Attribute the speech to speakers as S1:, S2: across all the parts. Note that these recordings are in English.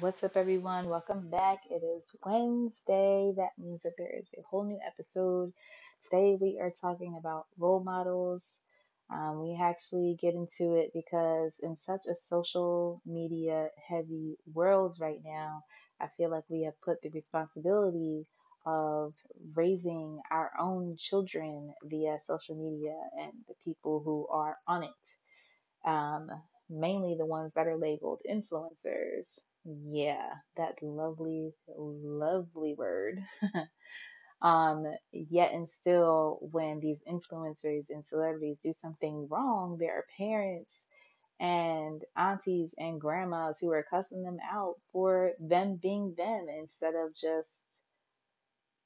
S1: What's up, everyone? Welcome back. It is Wednesday. That means that there is a whole new episode. Today, we are talking about role models. Um, we actually get into it because, in such a social media heavy world right now, I feel like we have put the responsibility of raising our own children via social media and the people who are on it um, mainly the ones that are labeled influencers. Yeah, that lovely, lovely word. um, yet and still, when these influencers and celebrities do something wrong, there are parents and aunties and grandmas who are cussing them out for them being them instead of just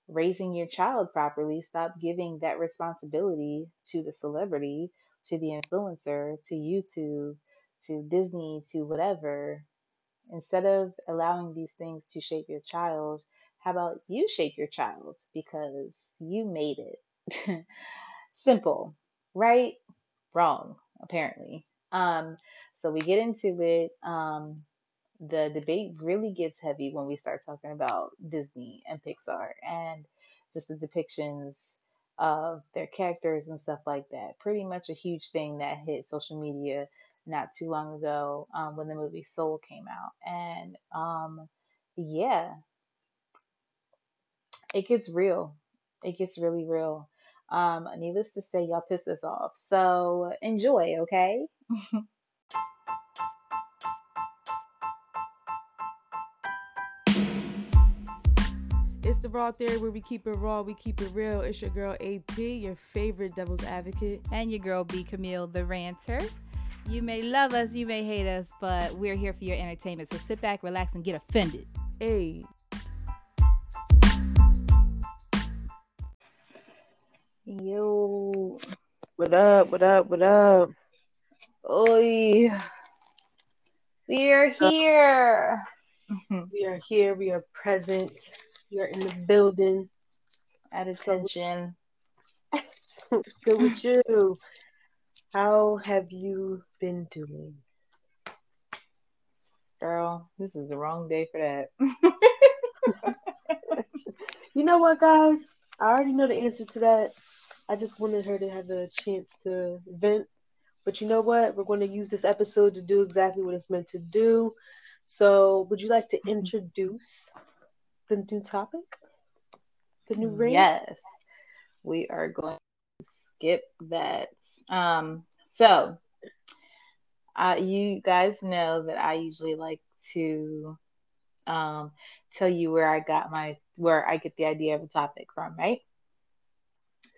S1: raising your child properly. Stop giving that responsibility to the celebrity, to the influencer, to YouTube, to Disney, to whatever. Instead of allowing these things to shape your child, how about you shape your child because you made it? Simple, right? Wrong, apparently. Um, so we get into it. Um, the debate really gets heavy when we start talking about Disney and Pixar and just the depictions of their characters and stuff like that. Pretty much a huge thing that hit social media not too long ago um, when the movie Soul came out. And um, yeah, it gets real. It gets really real. Um, needless to say, y'all piss us off. So enjoy, okay?
S2: It's the Raw Theory where we keep it raw, we keep it real. It's your girl AP, your favorite devil's advocate.
S3: And your girl B Camille, the ranter. You may love us, you may hate us, but we're here for your entertainment. So sit back, relax, and get offended.
S2: Hey.
S1: Yo,
S2: What up? What up? What up?
S1: oi, we are
S2: So-
S1: here.
S2: We are here. We are present. We are in the building.
S1: At attention.
S2: Good with you. How have you been doing?
S1: Girl, this is the wrong day for that.
S2: You know what, guys? I already know the answer to that. I just wanted her to have a chance to vent. But you know what? We're going to use this episode to do exactly what it's meant to do. So, would you like to introduce the new topic? The new rant?
S1: Yes, we are going to skip that. Um, so, uh, you guys know that I usually like to um, tell you where I got my where I get the idea of a topic from, right?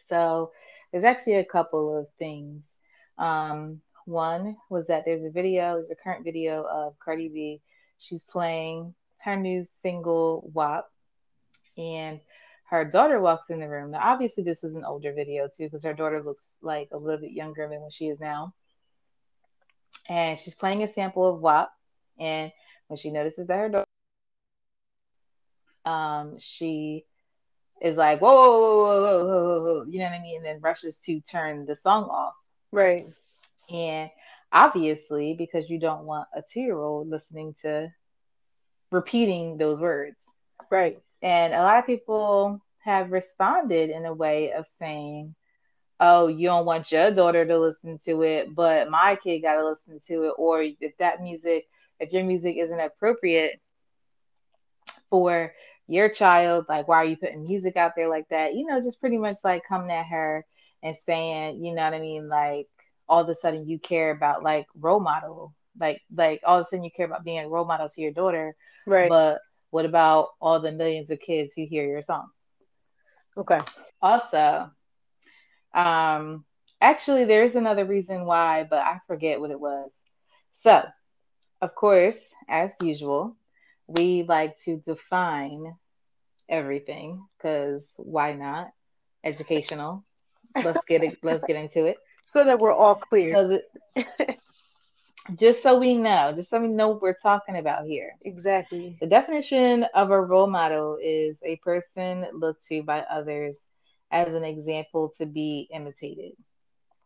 S1: So, there's actually a couple of things. Um, one was that there's a video, there's a current video of Cardi B. She's playing her new single WAP, and her daughter walks in the room. Now, obviously, this is an older video too, because her daughter looks like a little bit younger than what she is now. And she's playing a sample of WAP, and when she notices that her daughter, um, she is like, whoa, whoa, whoa, whoa, whoa, whoa, whoa, you know what I mean? And then rushes to turn the song off.
S2: Right.
S1: And obviously, because you don't want a two year old listening to repeating those words.
S2: Right.
S1: And a lot of people have responded in a way of saying, oh, you don't want your daughter to listen to it, but my kid got to listen to it. Or if that music, if your music isn't appropriate for your child, like, why are you putting music out there like that? You know, just pretty much like coming at her and saying, you know what I mean? Like, all of a sudden you care about like role model, like, like all of a sudden you care about being a role model to your daughter.
S2: Right.
S1: But what about all the millions of kids who hear your song?
S2: okay.
S1: Also, um, actually, there's another reason why, but I forget what it was. So, of course, as usual, we like to define everything because why not? Educational. Let's get it. Let's get into it.
S2: So that we're all clear.
S1: So, that, just so we know, just so we know what we're talking about here.
S2: exactly.
S1: The definition of a role model is a person looked to by others as an example to be imitated,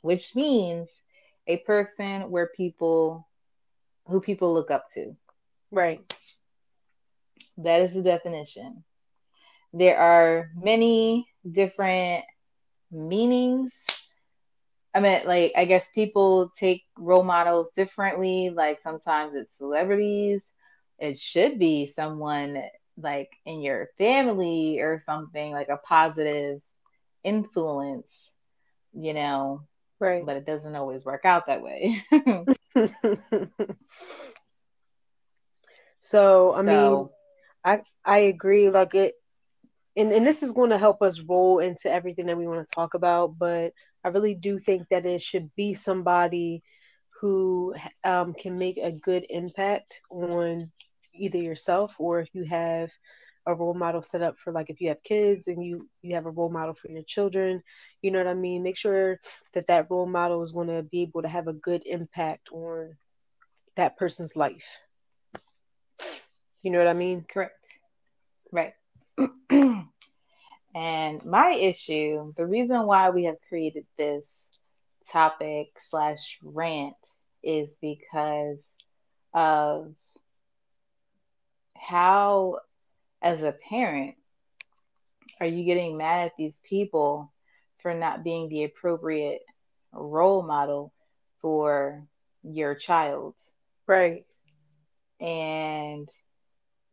S1: which means a person where people who people look up to.
S2: Right.
S1: That is the definition. There are many different meanings. I mean, like, I guess people take role models differently. Like, sometimes it's celebrities, it should be someone like in your family or something, like a positive influence, you know,
S2: Right.
S1: but it doesn't always work out that way.
S2: so I mean, I I agree. Like it, and and this is going to help us roll into everything that we want to talk about. But I really do think that it should be somebody who um, can make a good impact on either yourself or if you have a role model set up for like if you have kids and you you have a role model for your children you know what i mean make sure that that role model is going to be able to have a good impact on that person's life you know what i mean
S1: correct. Right. and my issue, the reason why we have created this topic slash rant is because of how, as a parent, are you getting mad at these people for not being the appropriate role model for your child?
S2: right
S1: And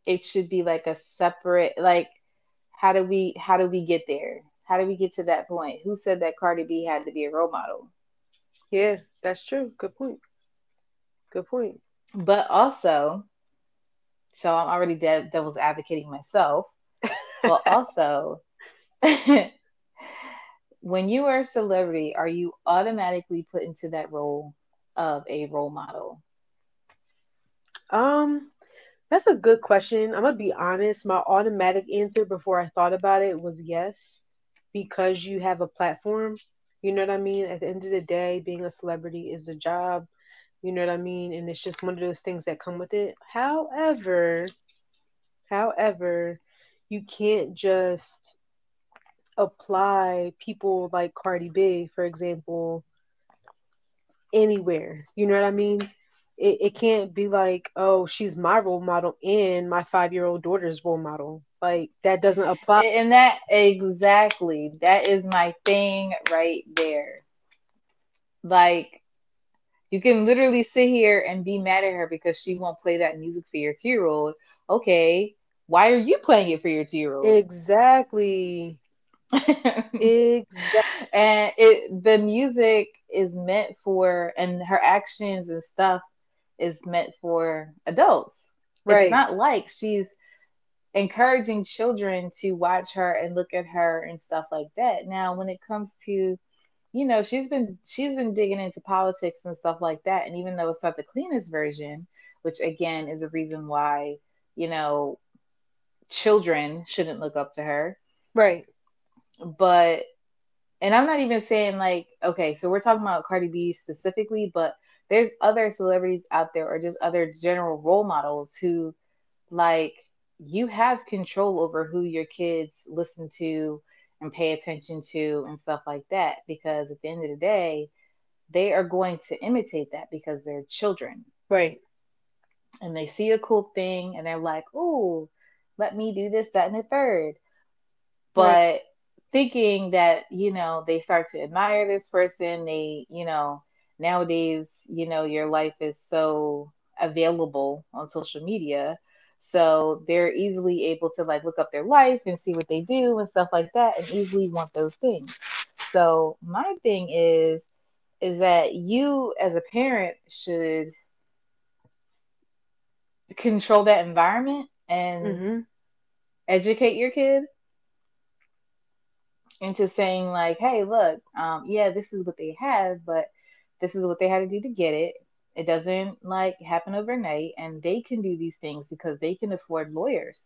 S1: it should be like a separate, like, how do we how do we get there? How do we get to that point? Who said that Cardi B had to be a role model?
S2: yeah that's true good point good point
S1: But also, so I'm already de- devil's advocating myself. But also, when you are a celebrity, are you automatically put into that role of a role model?
S2: um that's a good question. I'm gonna be honest. My automatic answer before i thought about it was yes because you have a platform. You know what i mean? At the end of the day being a celebrity is a job you know what i mean? And it's just one of those things that come with it. However however you can't just apply people like cardi b for example anywhere. You know what i mean? It, it can't be like oh she's my role model and my five year old daughter's role model. Like that doesn't apply.
S1: And that exactly, that is my thing right there. Like, you can literally sit here and be mad at her because she won't play that music for your two year old. Okay, why are you playing it for your two year old?
S2: exactly exactly
S1: and it the music is meant for and her actions and stuff is meant for adults
S2: Right.
S1: it's not like she's encouraging children to watch her and look at her and stuff like that now when it comes to you know she's been she's been digging into politics and stuff like that. And even though it's not the cleanest version which again is a reason why you know children shouldn't look up to her.
S2: Right.
S1: But and I'm not even saying like okay, so we're talking about Cardi B specifically, but there's other celebrities out there or just other general role models who like you have control over who your kids listen to and pay attention to and stuff like that because at the end of the day, they are going to imitate that because they're children
S2: right
S1: and they see a cool thing and they're like, oh let me do this, that, and the third. But
S2: Right.
S1: thinking that, you know, they start to admire this person, they, you know, nowadays, you know, your life is so available on social media. So they're easily able to like look up their life and see what they do and stuff like that and easily want those things. So my thing is is that you as a parent should control that environment and
S2: hmm
S1: educate your kid into saying like, hey, look, um, yeah, this is what they have, but this is what they had to do to get it. It doesn't like happen overnight, and they can do these things because they can afford lawyers,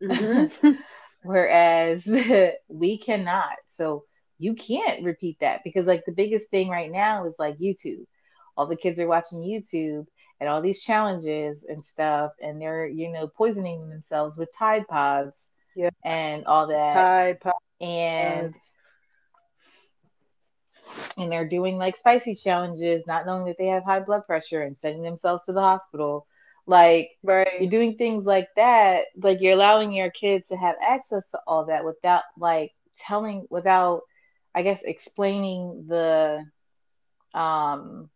S2: hmm
S1: whereas we cannot. So you can't repeat that because like the biggest thing right now is like YouTube. All the kids are watching YouTube and all these challenges and stuff, and they're you know poisoning themselves with Tide Pods
S2: Yeah.
S1: and all that,
S2: Tide Pods.
S1: and and they're doing like spicy challenges, not knowing that they have high blood pressure and sending themselves to the hospital Like
S2: Right.
S1: you're doing things like that, like you're allowing your kids to have access to all that without like telling, without, I guess, explaining the um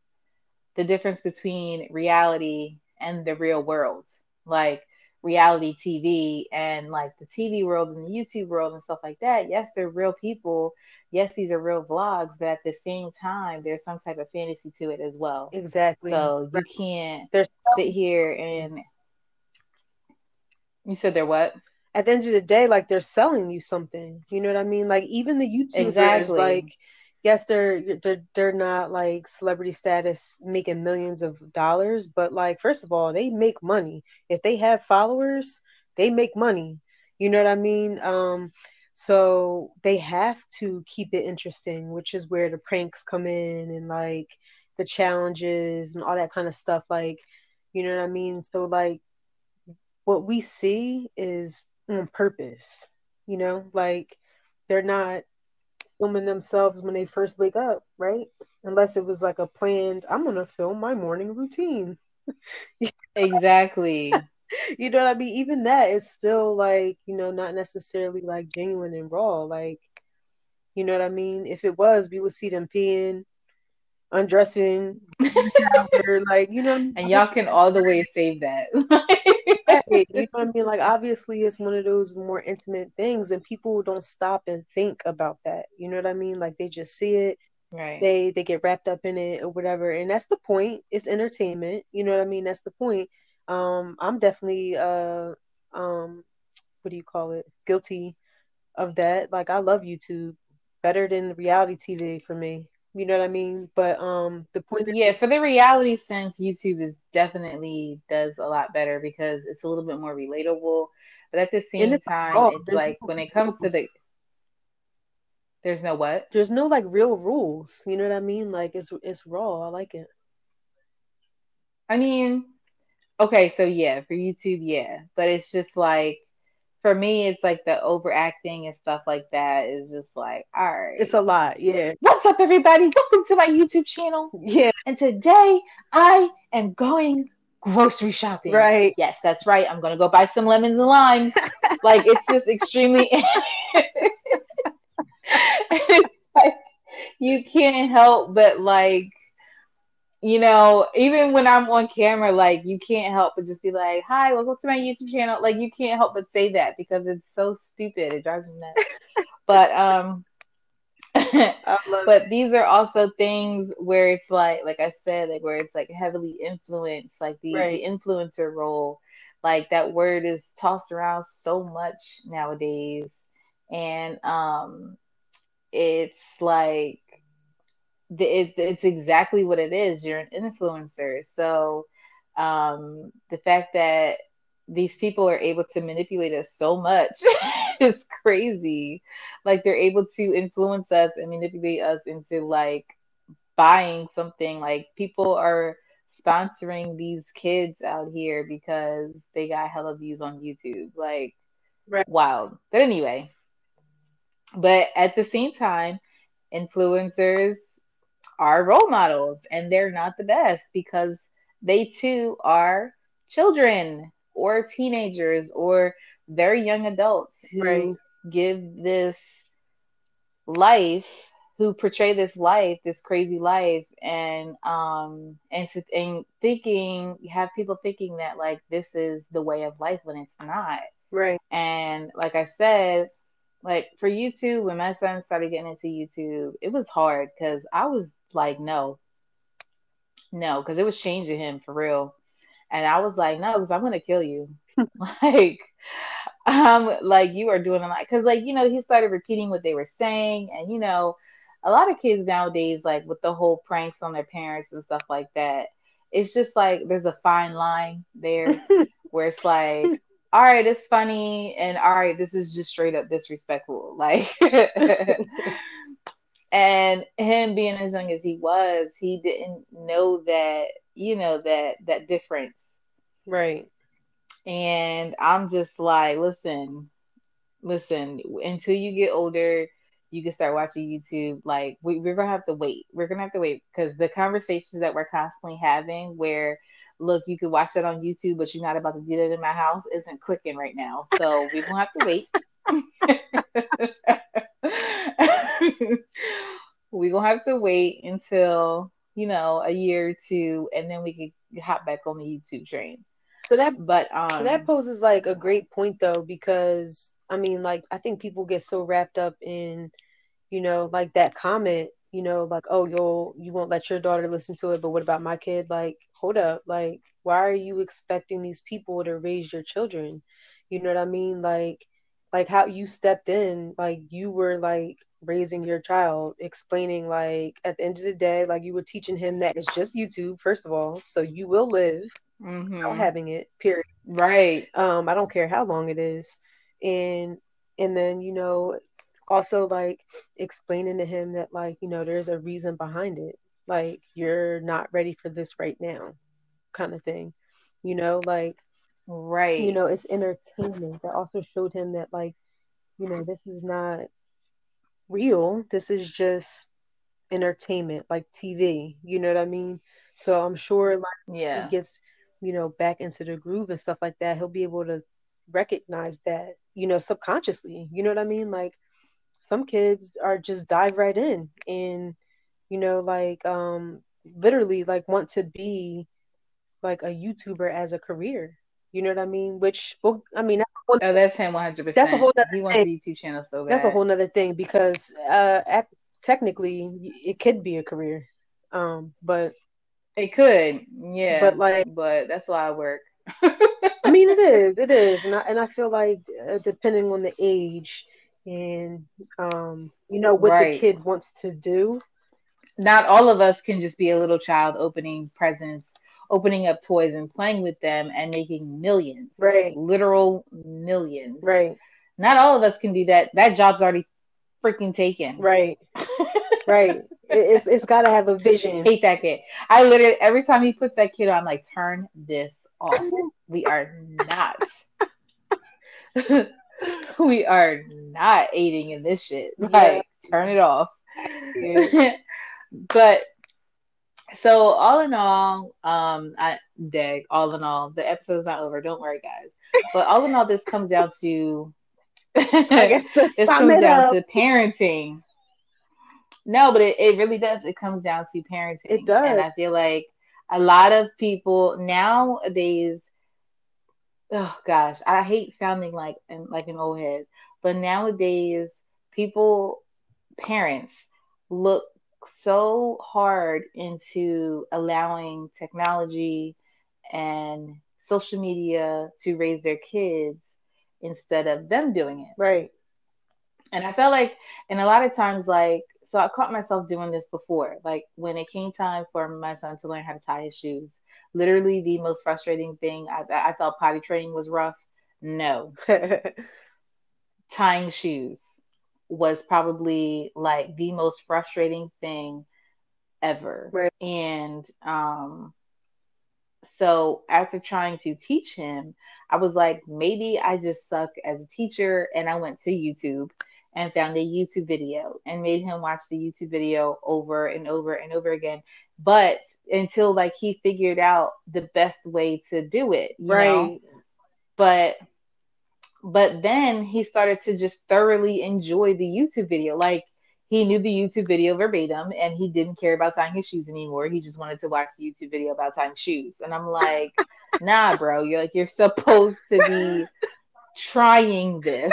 S1: the difference between reality and the real world. Like reality TV and like the TV world and the YouTube world and stuff like that. Yes, they're real people. Yes, these are real vlogs, but at the same time, there's some type of fantasy to it as well.
S2: Exactly.
S1: So you can't
S2: There's
S1: sit here and you said they're what?
S2: at the end of the day, like they're selling you something. You know what I mean? Like even the YouTubers,
S1: Exactly.
S2: like yes, they're they're they're not like celebrity status making millions of dollars, but like first of all, they make money. If they have followers, they make money. You know what I mean? Um so they have to keep it interesting, which is where the pranks come in and like the challenges and all that kind of stuff like you know what I mean? So like what we see is on purpose. You know, like they're not filming themselves when they first wake up, right? Unless it was like a planned, I'm gonna film my morning routine.
S1: Exactly.
S2: You know what I mean? Even that is still like, you know, not necessarily like genuine and raw. Like, you know what I mean? If it was, we would see them peeing, undressing, like, you know,
S1: And y'all can all the way save that.
S2: You know what I mean? Like obviously it's one of those more intimate things and people don't stop and think about that. You know what I mean? Like they just see it,
S1: Right.
S2: they they get wrapped up in it or whatever. And that's the point. It's entertainment. You know what I mean? That's the point. Um I'm definitely uh um what do you call it? Guilty of that. Like I love YouTube better than reality TV for me. You know what I mean? But um the point is
S1: Yeah, for the reality sense, YouTube is definitely does a lot better because it's a little bit more relatable. But at the same
S2: it's
S1: time, it's like
S2: no
S1: when it comes to the there's no what?
S2: there's no like real rules. You know what I mean? Like it's it's raw. I like it.
S1: I mean, okay, so yeah, for YouTube, yeah. But it's just like for me, it's like the overacting and stuff like that is just like, all right.
S2: It's a lot. Yeah.
S1: What's up, everybody? Welcome to my YouTube channel.
S2: Yeah.
S1: And today I am going grocery shopping.
S2: Right.
S1: Yes, that's right. I'm gonna go buy some lemons and limes. like it's just extremely it's like you can't help but like you know, even when I'm on camera, like you can't help but just be like, "Hi, welcome to my YouTube channel." Like you can't help but say that because it's so stupid. It drives me nuts. but um, but these are also things where it's like, like I said, like where it's like heavily influenced, like the
S2: Right.
S1: the influencer role. Like that word is tossed around so much nowadays, and um, it's like it, it's exactly what it is. You're an influencer, so um, the fact that these people are able to manipulate us so much is crazy. Like they're able to influence us and manipulate us into like buying something. Like people are sponsoring these kids out here because they got hella views on YouTube. Like
S2: Right.
S1: wild. But anyway, but at the same time, influencers are role models and they're not the best because they too are children or teenagers or very young adults who
S2: Right.
S1: give this life who portray this life this crazy life and um and to, and thinking have people thinking that like this is the way of life when it's not
S2: Right.
S1: and like I said, like for YouTube, when my son started getting into YouTube, it was hard because I was like, no, no, because it was changing him for real. And I was like, no, because I'm gonna kill you. like, um, like you are doing a lot. Because like you know, he started repeating what they were saying, and you know, a lot of kids nowadays, like with the whole pranks on their parents and stuff like that, it's just like there's a fine line there where it's like all right, it's funny, and all right, this is just straight up disrespectful. Like, and him being as young as he was, he didn't know that, you know, that that difference.
S2: Right.
S1: And I'm just like, listen, listen, until you get older, you can start watching YouTube. Like, we, we're gonna have to wait. We're gonna have to wait because the conversations that we're constantly having, where look, you could watch that on YouTube, but you're not about to do that in my house isn't clicking right now. So we're gonna have to wait. we're gonna have to wait until, you know, a year or two and then we can hop back on the YouTube train.
S2: So that
S1: But um
S2: so that poses like a great point though, because I mean, like I think people get so wrapped up in, you know, like that comment, you know, like oh you'll you won't let your daughter listen to it, but what about my kid? Like, hold up, like why are you expecting these people to raise your children? You know what I mean? Like like how you stepped in, like you were like raising your child, explaining like at the end of the day, like you were teaching him that it's just YouTube, first of all, so you will live without
S1: mhm.
S2: having it, period.
S1: right.
S2: Um, I don't care how long it is. And and then, you know, also like explaining to him that like, you know, there's a reason behind it. Like you're not ready for this right now, kind of thing. You know, like,
S1: Right.
S2: you know, it's entertainment. That also showed him that like, you know, this is not real. This is just entertainment, like TV. You know what I mean? So I'm sure like
S1: yeah he
S2: gets, you know, back into the groove and stuff like that, he'll be able to recognize that, you know, subconsciously. You know what I mean? Like some kids are just dive right in and, you know, like um literally like want to be like a YouTuber as a career. You know what I mean? Which well, I mean that's whole,
S1: Oh, that's him 100%.
S2: that's a whole other
S1: He wants
S2: thing.
S1: a YouTube channel so bad.
S2: That's a whole nother thing because uh ac technically it could be a career. Um but
S1: It could, yeah,
S2: but like
S1: but that's a lot of work.
S2: I mean, it is, it is, and I and I feel like uh, depending on the age and um, you know what the kid wants to do,
S1: Not all of us can just be a little child opening presents, opening up toys and playing with them and making millions,
S2: right,
S1: literal millions.
S2: right,
S1: Not all of us can do that. That job's already freaking taken.
S2: right, right. It, it's it's got to have a vision.
S1: Hate that kid. I literally every time he puts that kid on, I'm like, turn this off. We are not. we are not aiding in this shit. Like, turn it off.
S2: Yeah.
S1: but so all in all, um, I dig. All in all, the episode's not over. Don't worry, guys. But all in all, this comes down to
S2: I guess
S1: this comes down
S2: up,
S1: to parenting. No, but it, it really does. It comes down to parenting.
S2: It does.
S1: And I feel like a lot of people nowadays, oh gosh, I hate sounding like an like an old head, but nowadays people, parents, look so hard into allowing technology and social media to raise their kids instead of them doing it.
S2: right,
S1: And I felt like, and a lot of times, like, so I caught myself doing this before. Like, when it came time for my son to learn how to tie his shoes, literally the most frustrating thing, I, I thought potty training was rough. No, tying shoes was probably like the most frustrating thing ever.
S2: Right.
S1: And, um, so after trying to teach him, I was like, maybe I just suck as a teacher. And I went to YouTube and found a YouTube video and made him watch the YouTube video over and over and over again. But until like he figured out the best way to do it, you know?
S2: right,
S1: But but then he started to just thoroughly enjoy the YouTube video. Like he knew the YouTube video verbatim and he didn't care about tying his shoes anymore. He just wanted to watch the YouTube video about tying shoes. And I'm like, nah, bro, you're like you're supposed to be trying this.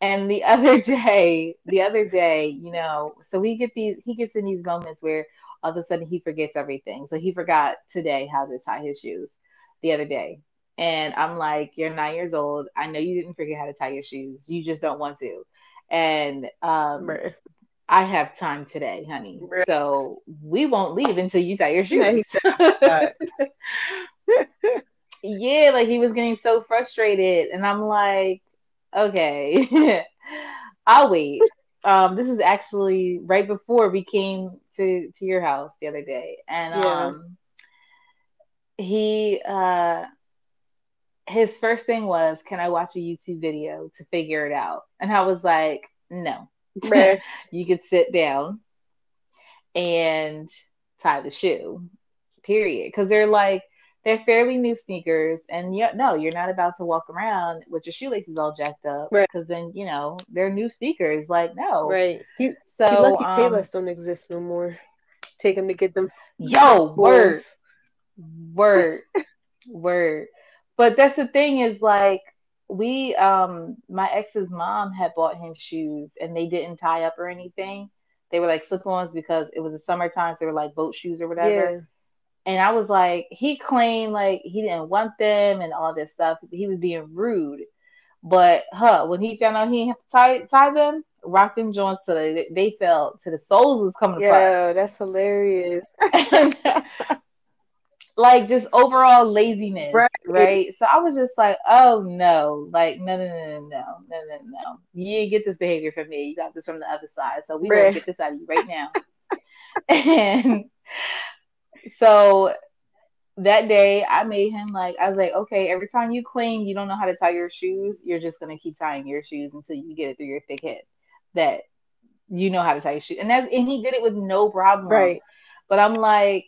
S1: And the other day, the other day, you know, so we get these he gets in these moments where all of a sudden he forgets everything. So he forgot today how to tie his shoes the other day. And I'm like, you're nine years old. I know you didn't forget how to tie your shoes. You just don't want to. And um,
S2: right.
S1: I have time today, honey.
S2: Right.
S1: So we won't leave until you tie your shoes.
S2: Right.
S1: yeah, like he was getting so frustrated. And I'm like, okay, I'll wait. Um, this is actually right before we came to to your house the other day. And
S2: Yeah.
S1: um he uh his first thing was, Can I watch a YouTube video to figure it out? And I was like, No. You could sit down and tie the shoe. period. Because they're like they're fairly new sneakers, and yeah, no, you're not about to walk around with your shoelaces all jacked up.
S2: Right.
S1: Because then you know they're new sneakers. Like no.
S2: Right. He,
S1: So
S2: he lucky
S1: um,
S2: Payless don't exist no more. Take him to get them.
S1: yo, word, word, word. But that's the thing is like we um my ex's mom had bought him shoes and they didn't tie up or anything. They were like slip-ons because it was the summertime, so they were like boat shoes or whatever.
S2: Yeah.
S1: And I was like, he claimed like he didn't want them and all this stuff. He was being rude. But huh, when he found out he didn't have to tie tie them, rock them joints till they they fell to the soles was coming apart.
S2: Yo, that's hilarious.
S1: like just overall laziness,
S2: Right.
S1: right. So I was just like, oh no, like no, no, no, no, no, no, no, no. You didn't get this behavior from me. You got this from the other side. So we gonna get this out of you right now. and so that day, I made him like I was like, okay, every time you claim you don't know how to tie your shoes, you're just gonna keep tying your shoes until you get it through your thick head that you know how to tie your shoes. And that's and he did it with no problem.
S2: Right.
S1: But I'm like,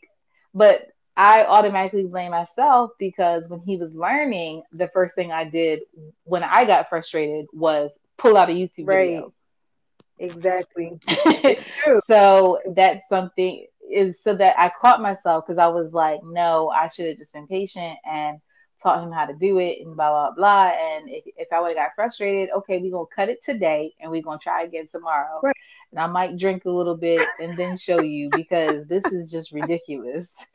S1: but I automatically blame myself because when he was learning, the first thing I did when I got frustrated was pull out a YouTube
S2: Right. Exactly.
S1: video.
S2: True.
S1: so that's something is so that I caught myself because I was like, no, I should have just been patient and taught him how to do it and blah blah blah. And if, if I would have got frustrated, okay, we're gonna cut it today and we're gonna try again tomorrow.
S2: Right.
S1: And I might drink a little bit and then show you because this is just ridiculous.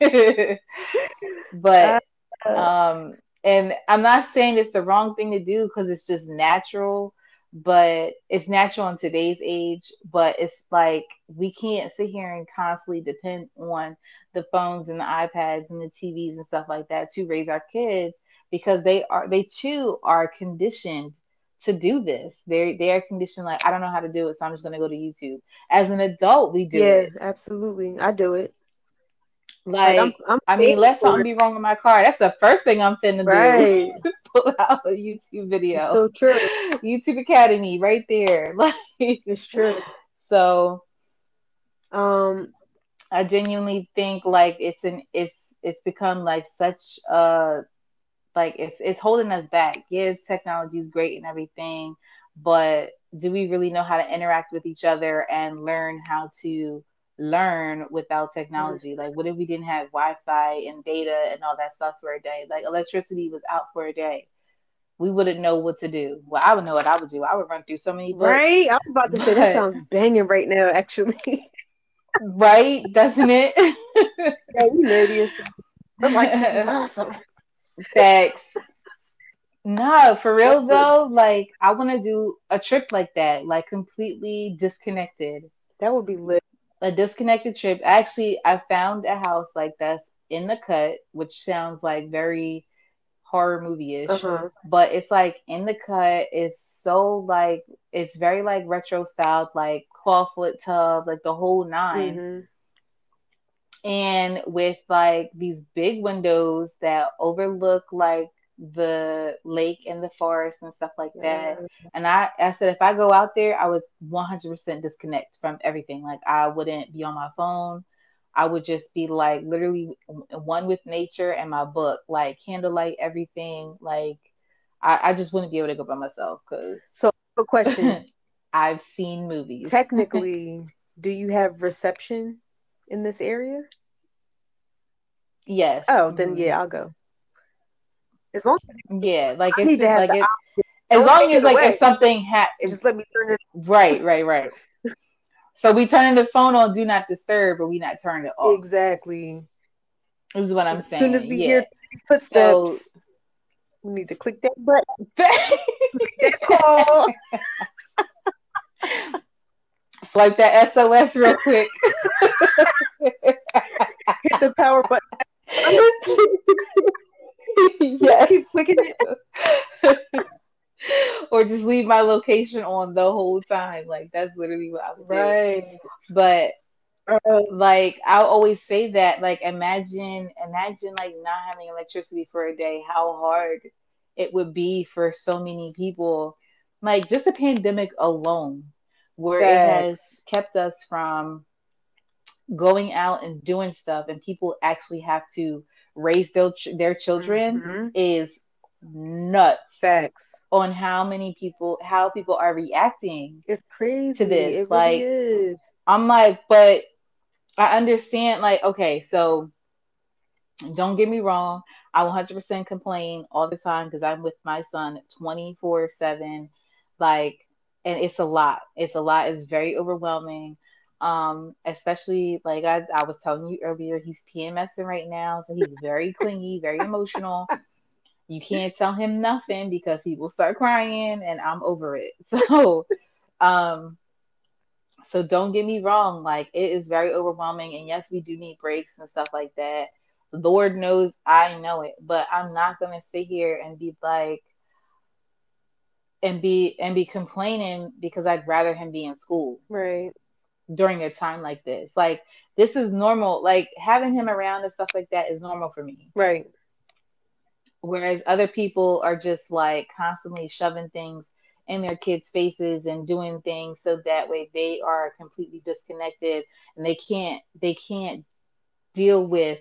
S1: but
S2: Uh,
S1: um and I'm not saying it's the wrong thing to do because it's just natural, but it's natural in today's age. But it's like we can't sit here and constantly depend on the phones and the iPads and the TVs and stuff like that to raise our kids because they are they too are conditioned to do this. They they are conditioned like I don't know how to do it, so I'm just gonna go to YouTube. As an adult, we do
S2: yeah,
S1: it.
S2: absolutely. I do it.
S1: Like
S2: I'm, I'm
S1: I mean, let something be wrong with my car. That's the first thing I'm finna
S2: it.
S1: do.
S2: Right.
S1: Pull out a YouTube video.
S2: So true.
S1: YouTube Academy right there. Like
S2: It's true.
S1: so
S2: Um,
S1: I genuinely think like it's an it's it's become like such a like it's it's holding us back. Yes, technology is great and everything, but do we really know how to interact with each other and learn how to learn without technology? Like what if we didn't have Wi-Fi and data and all that stuff for a day? Like electricity was out for a day. We wouldn't know what to do. Well, I would know what I would do. I would run through so many books.
S2: right. I was about to say
S1: But-
S2: that sounds banging right now. Actually,
S1: Right? Doesn't it?
S2: yeah, you nerdy as. I'm like, this is awesome.
S1: Facts. No, for real though, like I want to do a trip like that, like completely disconnected.
S2: That would be lit.
S1: A disconnected trip. Actually, I found a house like that's in the cut, which sounds like very horror movie-ish,
S2: Uh-huh.
S1: but it's like in the cut. It's so like it's very like retro styled, like clawfoot tub, like the whole 9
S2: Mhm.
S1: and with like these big windows that overlook like the lake and the forest and stuff like that. And I, I said, if I go out there, I would 100% disconnect from everything. Like I wouldn't be on my phone. I would just be like literally one with nature and my book, like candlelight, everything. Like I, I just wouldn't be able to go by myself because
S2: So, a question.
S1: I've seen movies.
S2: Technically, do you have reception in this area?
S1: yes.
S2: Oh, then yeah, mm-hmm. I'll go. As long as
S1: Yeah, like
S2: I
S1: it's
S2: need to have
S1: like it, as long as like
S2: away.
S1: if something happens,
S2: just let me turn it.
S1: right, right, right. So we turning the phone on do not disturb, but we not turning it off.
S2: Exactly.
S1: Is what I'm saying.
S2: As soon as we
S1: yeah.
S2: hear footsteps, we need to click that button. That call.
S1: Swipe that SOS real quick.
S2: Hit the power button.
S1: yes.
S2: Keep clicking it.
S1: or just leave my location on the whole time. Like that's literally what I would do.
S2: Right.
S1: But
S2: Uh,
S1: like I always say that like imagine imagine like not having electricity for a day how hard it would be for so many people like just the pandemic alone where it has kept us from going out and doing stuff and people actually have to raise their, their children
S2: Mhm.
S1: is nuts
S2: Facts.
S1: on how many people how people are reacting
S2: It's crazy.
S1: To this,
S2: It
S1: like- i'm like but i understand like okay so don't get me wrong i 100% complain all the time because i'm with my son 24 7 like and it's a lot it's a lot it's very overwhelming um especially like I, I was telling you earlier he's pmsing right now so he's very clingy very emotional. You can't tell him nothing because he will start crying and i'm over it. So um so don't get me wrong like it is very overwhelming and yes we do need breaks and stuff like that. Lord knows i know it but i'm not going to sit here and be like and be and be complaining because i'd rather him be in school.
S2: Right.
S1: During a time like this. Like this is normal. Like having him around and stuff like that is normal for me.
S2: Right.
S1: whereas other people are just like constantly shoving things in their kids' faces and doing things so that way they are completely disconnected and they can't they can't deal with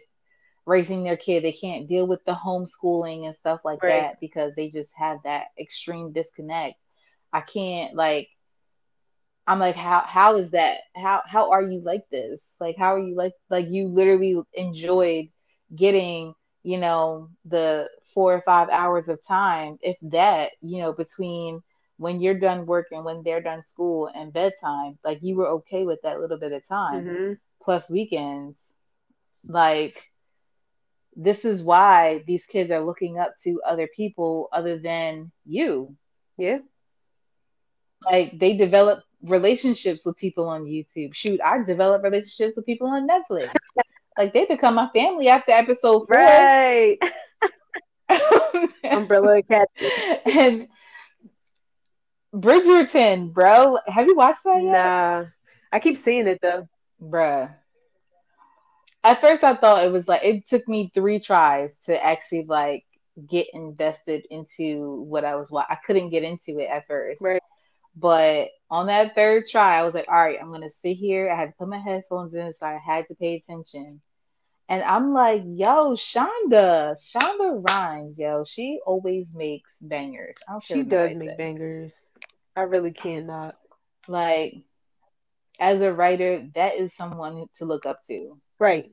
S1: raising their kid. They can't deal with the homeschooling and stuff like
S2: Right.
S1: that because they just have that extreme disconnect. I can't like i'm like how how is that? How how are you like this? Like how are you like like you literally enjoyed getting you know the four or five hours of time if that you know between when you're done working, when they're done school and bedtime like you were okay with that little bit of time.
S2: Hmm
S1: plus weekends. Like this is why these kids are looking up to other people other than you.
S2: Yeah.
S1: like they develop relationships with people on YouTube. Shoot, I develop relationships with people on Netflix. like they become my family after episode four.
S2: Right. Umbrella Academy.
S1: and Bridgerton, bro. Have you watched that yet?
S2: Nah. I keep seeing it though.
S1: Bruh. At first I thought it was like it took me three tries to actually like get invested into what I was watching. I couldn't get into it at first.
S2: Right.
S1: But on that third try, I was like, all right, I'm gonna sit here. I had to put my headphones in, so I had to pay attention. And I'm like, yo, Shonda, Shonda Rhimes, yo, she always makes bangers. I don't care
S2: She does make bangers. I really cannot.
S1: Like, as a writer, that is someone to look up to.
S2: Right.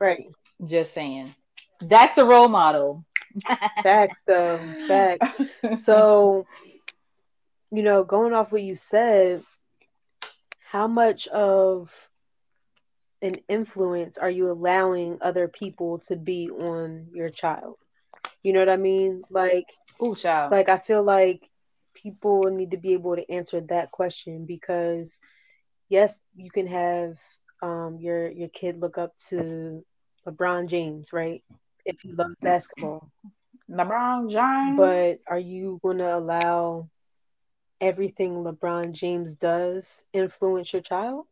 S2: Right.
S1: Just saying. That's a role model.
S2: Facts though. Facts. So, you know, going off what you said, how much of an influence are you allowing other people to be on your child? You know what I mean? Like,
S1: Ooh, child.
S2: like I feel like people need to be able to answer that question because yes, you can have um your your kid look up to LeBron James, right? If he loves basketball.
S1: LeBron James.
S2: But are you going to allow everything LeBron James does influence your child?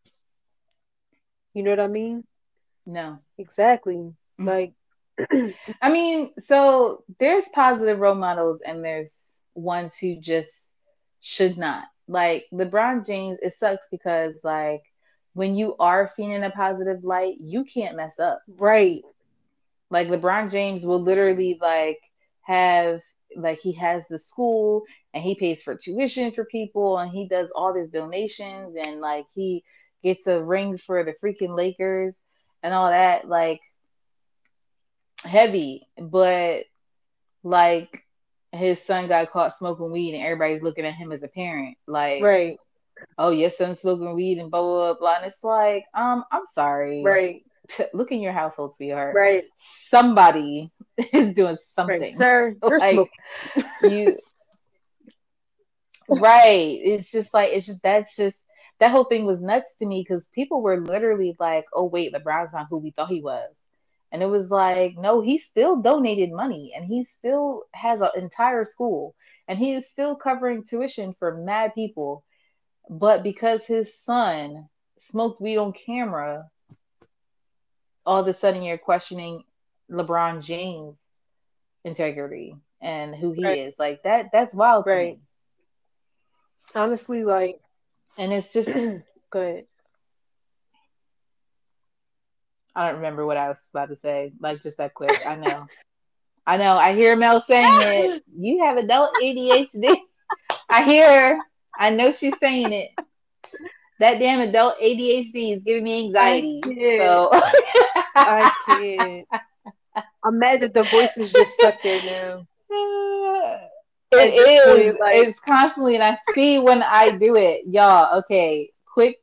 S2: You know what I mean?
S1: no.
S2: Exactly.
S1: Mhm.
S2: Like,
S1: I mean, so there's positive role models and there's ones who just should not. Like LeBron James, it sucks because like when you are seen in a positive light, you can't mess up.
S2: right.
S1: Like LeBron James will literally like have like he has the school and he pays for tuition for people and he does all these donations and like he gets a ring for the freaking Lakers and all that like heavy but like his son got caught smoking weed and everybody's looking at him as a parent like
S2: Right.
S1: oh your son's smoking weed and blah blah blah blah and it's like um I'm sorry
S2: Right.
S1: look in your household sweetheart
S2: Right.
S1: somebody is doing something.
S2: Right. Sir, you're
S1: Like,
S2: smoking.
S1: you right. It's just like it's just that's just that whole thing was nuts to me because people were literally like, "Oh wait, LeBron's not who we thought he was," and it was like, no, he still donated money and he still has an entire school and he is still covering tuition for mad people, but because his son smoked weed on camera, all of a sudden you're questioning LeBron James' integrity and who he
S2: Right.
S1: is. Like that that's wild
S2: Right. Honestly, like,
S1: And it's just
S2: good.
S1: I don't remember what I was about to say. Like just that quick. I know. I know. I hear Mel saying it. You have adult ADHD. I hear. I know she's saying it. That damn adult ADHD is giving me anxiety.
S2: I.
S1: So
S2: I can't. I'm mad that the voice is just stuck there now.
S1: It is.
S2: point, like-
S1: it's constantly, and I see when I do it, y'all. Okay, quick,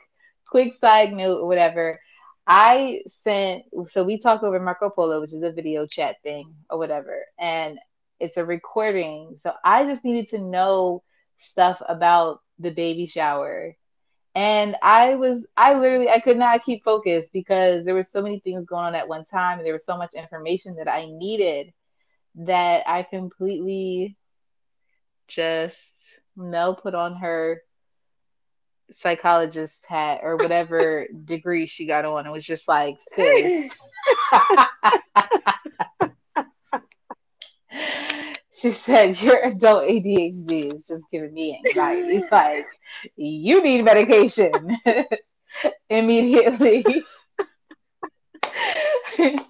S1: quick side note or whatever. I sent. So we talk over Marco Polo, which is a video chat thing or whatever, and it's a recording. So I just needed to know stuff about the baby shower. And I was, I literally, I could not keep focused because there were so many things going on at one time, and there was so much information that I needed that I completely just Mel put on her psychologist hat or whatever degree she got on. It was just like, sis. she said, Your adult ADHD is just giving me anxiety. It's like, you need medication immediately.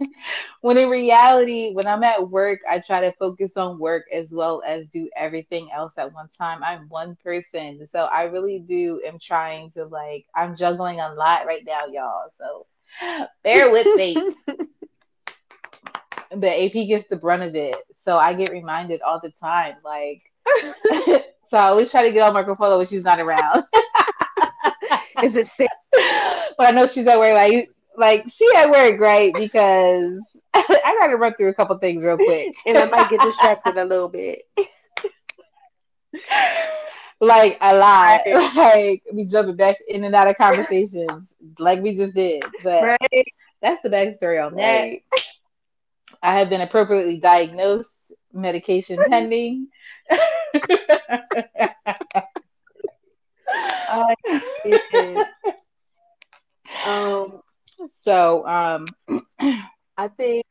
S1: when in reality, when I'm at work, I try to focus on work as well as do everything else at one time. I'm one person. So I really do am trying to like I'm juggling a lot right now, y'all. So bear with me. But AP gets the brunt of it. So I get reminded all the time. Like so I always try to get on Marco Polo when she's not around.
S2: Is it thick?
S1: but I know she's at work like like she at work right because I gotta run through a couple things real quick.
S2: And I might get distracted a little bit.
S1: like a lot.
S2: Right.
S1: Like we jumping back in and out of conversations like we just did. But
S2: Right.
S1: that's the backstory on that.
S2: Right.
S1: I have been appropriately diagnosed, medication pending.
S2: Um,
S1: so um
S2: I think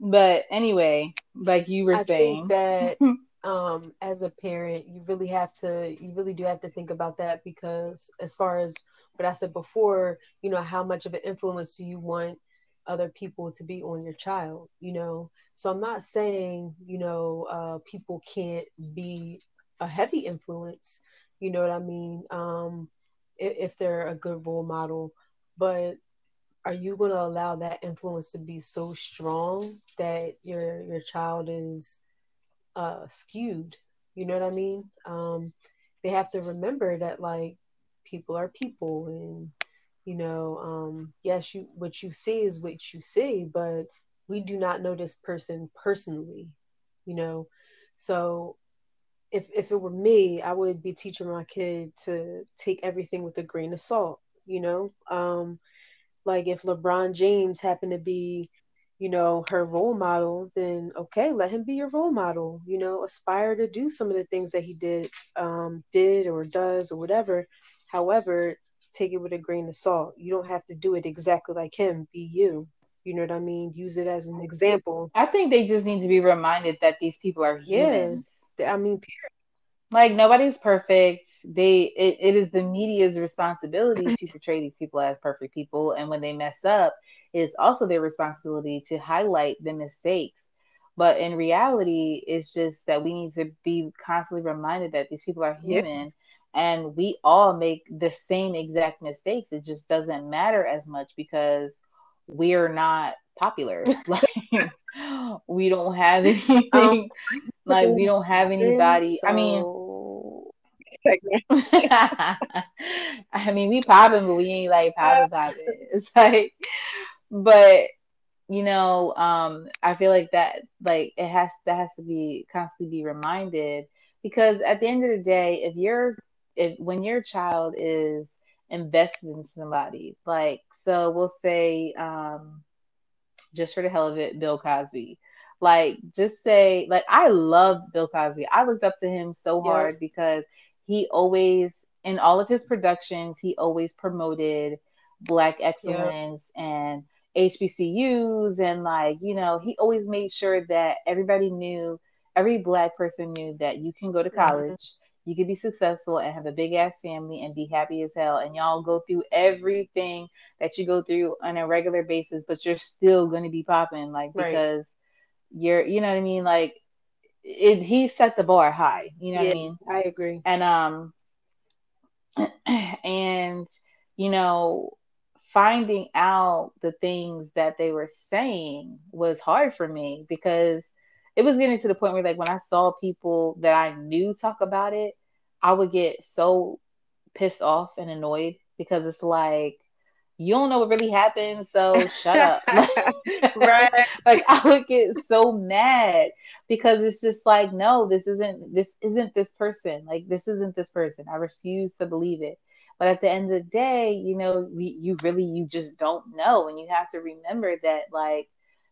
S1: but anyway, like you were
S2: I
S1: saying.
S2: think that um as a parent you really have to you really do have to think about that because as far as what I said before, you know, how much of an influence do you want other people to be on your child, you know? So I'm not saying, you know, uh people can't be a heavy influence, you know what I mean? Um if, if they're a good role model, but are you going to allow that influence to be so strong that your your child is uh skewed you know what i mean um they have to remember that like people are people and you know um yes you what you see is what you see but we do not know this person personally you know so if if it were me i would be teaching my kid to take everything with a grain of salt you know um like if LeBron James happened to be, you know, her role model, then okay, let him be your role model. You know, aspire to do some of the things that he did, um, did or does or whatever. However, take it with a grain of salt. You don't have to do it exactly like him. Be you. You know what I mean? Use it as an example.
S1: I think they just need to be reminded that these people are
S2: Yeah.
S1: humans.
S2: I mean,
S1: Like nobody's perfect. They it, it is the media's responsibility to portray these people as perfect people, and when they mess up, it's also their responsibility to highlight the mistakes. But in reality, it's just that we need to be constantly reminded that these people are
S2: Yeah.
S1: And we all make the same exact mistakes. It just doesn't matter as much because we're not popular. like we don't have anything. like we don't have anybody. I mean.
S2: So-
S1: I mean, we popping, but we ain't like popping popping. It's like, but you know, um, I feel like that, like it has that has to be constantly be reminded because at the end of the day, if you're, if when your child is invested in somebody, like so, we'll say, um, just for the hell of it, Bill Cosby. Like, just say, like, I love Bill Cosby. I looked up to him so
S2: Yeah.
S1: hard because he always, in all of his productions, he always promoted Black excellence and HBCUs. And, like, you know, he always made sure that everybody knew, every Black person knew that you can go to
S2: Mhm.
S1: college, you could be successful and have a big ass family and be happy as hell and y'all go through everything that you go through on a regular basis but you're still going to be popping like
S2: Right.
S1: because you're you know what i mean like it he set the bar high you know what i mean
S2: I agree.
S1: and um and you know finding out the things that they were saying was hard for me because it was getting to the point where like when I saw people that I knew talk about it, I would get so pissed off and annoyed because it's like you don't know what really happened, so shut up.
S2: right.
S1: like I would get so mad because it's just like no, this isn't this isn't this person. Like this isn't this person. I refuse to believe it. But at the end of the day, you know, we, you really you just don't know, and you have to remember that like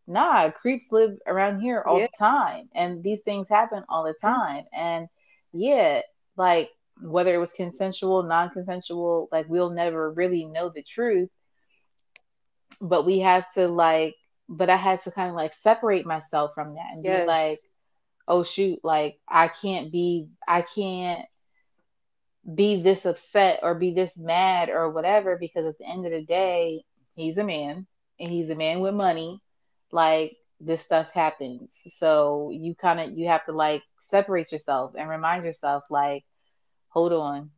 S1: nah, creeps live around here all
S2: Yeah.
S1: the time, and these things happen all the time, and yeah, like whether it was consensual, non-consensual, like we'll never really know the truth. But we have to like, but I had to kind of like separate myself from that and
S2: Yes.
S1: be like, oh shoot, like I can't be, I can't be this upset or be this mad or whatever because at the end of the day, he's a man and he's a man with money. Like this stuff happens. So you kind of you have to like separate yourself and remind yourself like hold on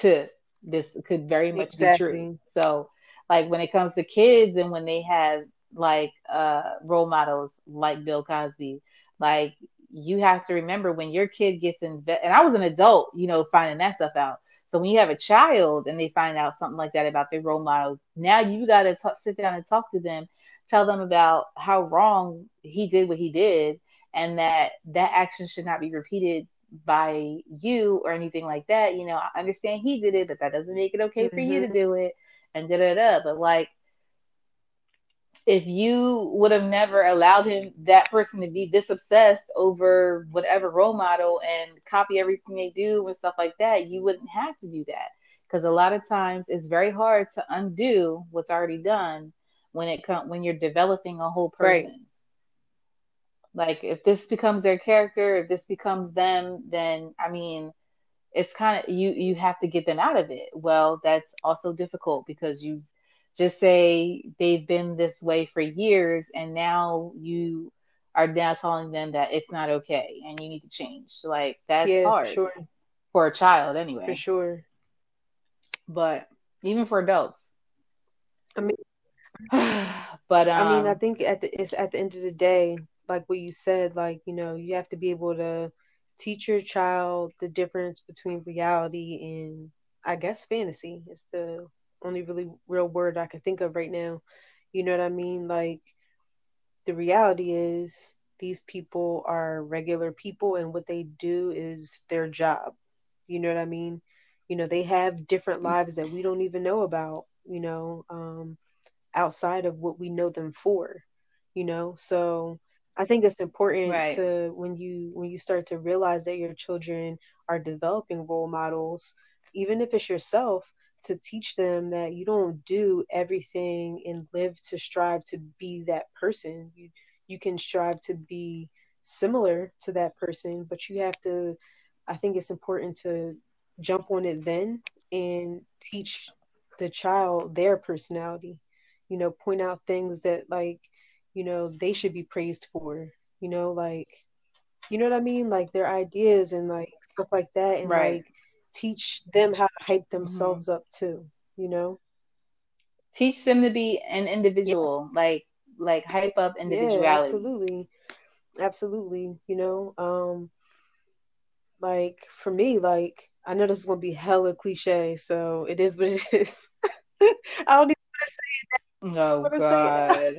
S1: to this could very much be true. So like when it comes to kids and when they have like uh role models like Bill Cosby, like you have to remember when your kid gets in and I was an adult, you know, finding that stuff out. So when you have a child and they find out something like that about their role models, now you got to sit down and talk to them, tell them about how wrong he did what he did, and that that action should not be repeated by you or anything like that. You know, I understand he did it, but that doesn't make it okay for you to
S2: Mhm.
S1: do it, and da da da. But like, if you would have never allowed him, that person, to be this obsessed over whatever role model and copy everything they do and stuff like that, you wouldn't have to do that. Because a lot of times it's very hard to undo what's already done when it com- when you're developing a whole
S2: Right.
S1: Like if this becomes their character, if this becomes them, then I mean, it's kind of you you have to get them out of it. Well, that's also difficult because you just say they've been this way for years and now you are now telling them that it's not okay and you need to change. Like that's
S2: yeah,
S1: hard
S2: for sure.
S1: for a child anyway.
S2: For sure.
S1: But even for adults.
S2: I mean,
S1: but um
S2: I mean, I think at the it's at the end of the day, like what you said, like you know, you have to be able to teach your child the difference between reality and I guess fantasy. is the only really real word I can think of right now. You know what I mean? Like the reality is these people are regular people and what they do is their job. You know what I mean? You know, they have different lives that we don't even know about, you know, um, outside of what we know them for, you know? So I think it's important
S1: Right.
S2: to when you when you start to realize that your children are developing role models, even if it's yourself, to teach them that you don't do everything and live to strive to be that person. You you can strive to be similar to that person, but you have to I think it's important to jump on it then and teach the child their personality. You know, point out things that like, you know, they should be praised for, you know, like you know what I mean? Like their ideas and like stuff like that and
S1: Right.
S2: like teach them how to hype themselves up too, you know?
S1: teach them to be an individual, like like hype up
S2: Yeah,
S1: individuality.
S2: absolutely. Absolutely. You know, um like for me, like I know this is gonna be hella cliche, so it is what it is. I don't even
S1: Oh
S2: wanna say
S1: God.